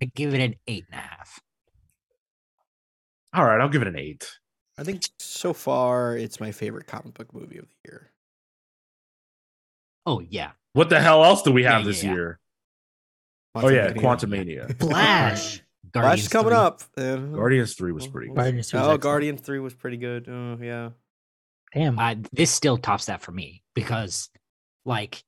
I give it an eight and a half. All right, I'll give it an eight. I think so far it's my favorite comic book movie of the year. Oh yeah. What the hell else do we have yeah, this yeah. year? Oh yeah, Quantum Quantumania. [laughs] Flash. Flash is coming 3. up. Uh, Guardians 3 was pretty good. Guardians two was Oh, excellent. Guardian Three was pretty good. Oh yeah. Damn. Uh, this still tops that for me because, like,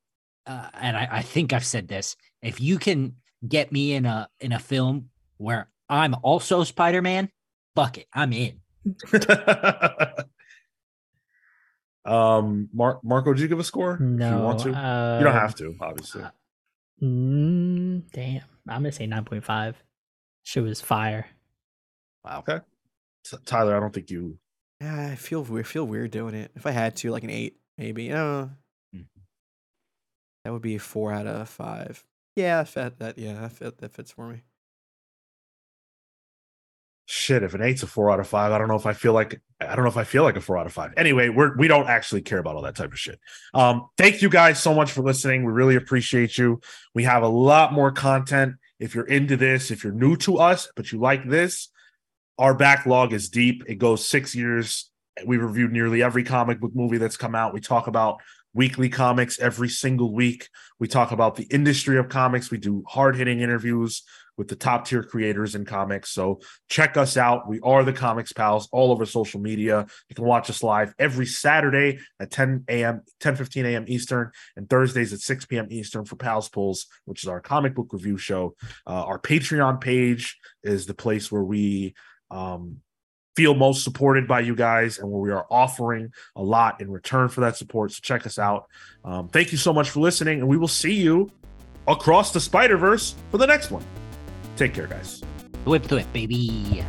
uh, and I, I think I've said this. If you can get me in a in a film where I'm also Spider Man, fuck it, I'm in. [laughs] um, Mar- Marco, did you give a score? no. if you want to. Uh, you don't have to, obviously. Mm, damn. I'm gonna say nine point five. Shit was fire. Wow. Okay. T- Tyler, I don't think you. Yeah, I feel weird. Feel weird doing it. If I had to, like an eight, maybe. Uh, Mhm. that would be four out of five. Yeah, that, fit- that yeah, that, fit, that fits for me. Shit, if an eight's a four out of five, I don't know if I feel like I don't know if I feel like a four out of five. Anyway, we're we don't actually care about all that type of shit. Um, thank you guys so much for listening. We really appreciate you. We have a lot more content. If you're into this, if you're new to us, but you like this, our backlog is deep. It goes six years. We reviewed nearly every comic book movie that's come out. We talk about weekly comics every single week. We talk about the industry of comics. We do hard hitting interviews with the top tier creators in comics. So check us out. We are the Comics Pals all over social media. You can watch us live every Saturday at 10 a.m., 10 15 a.m. Eastern, and Thursdays at 6 p.m. Eastern for Pals Pulls, which is our comic book review show. Uh, our Patreon page is the place where we um, feel most supported by you guys and where we are offering a lot in return for that support. So check us out. Um, thank you so much for listening, and we will see you across the Spider Verse for the next one. Take care, guys. Whip to it, baby.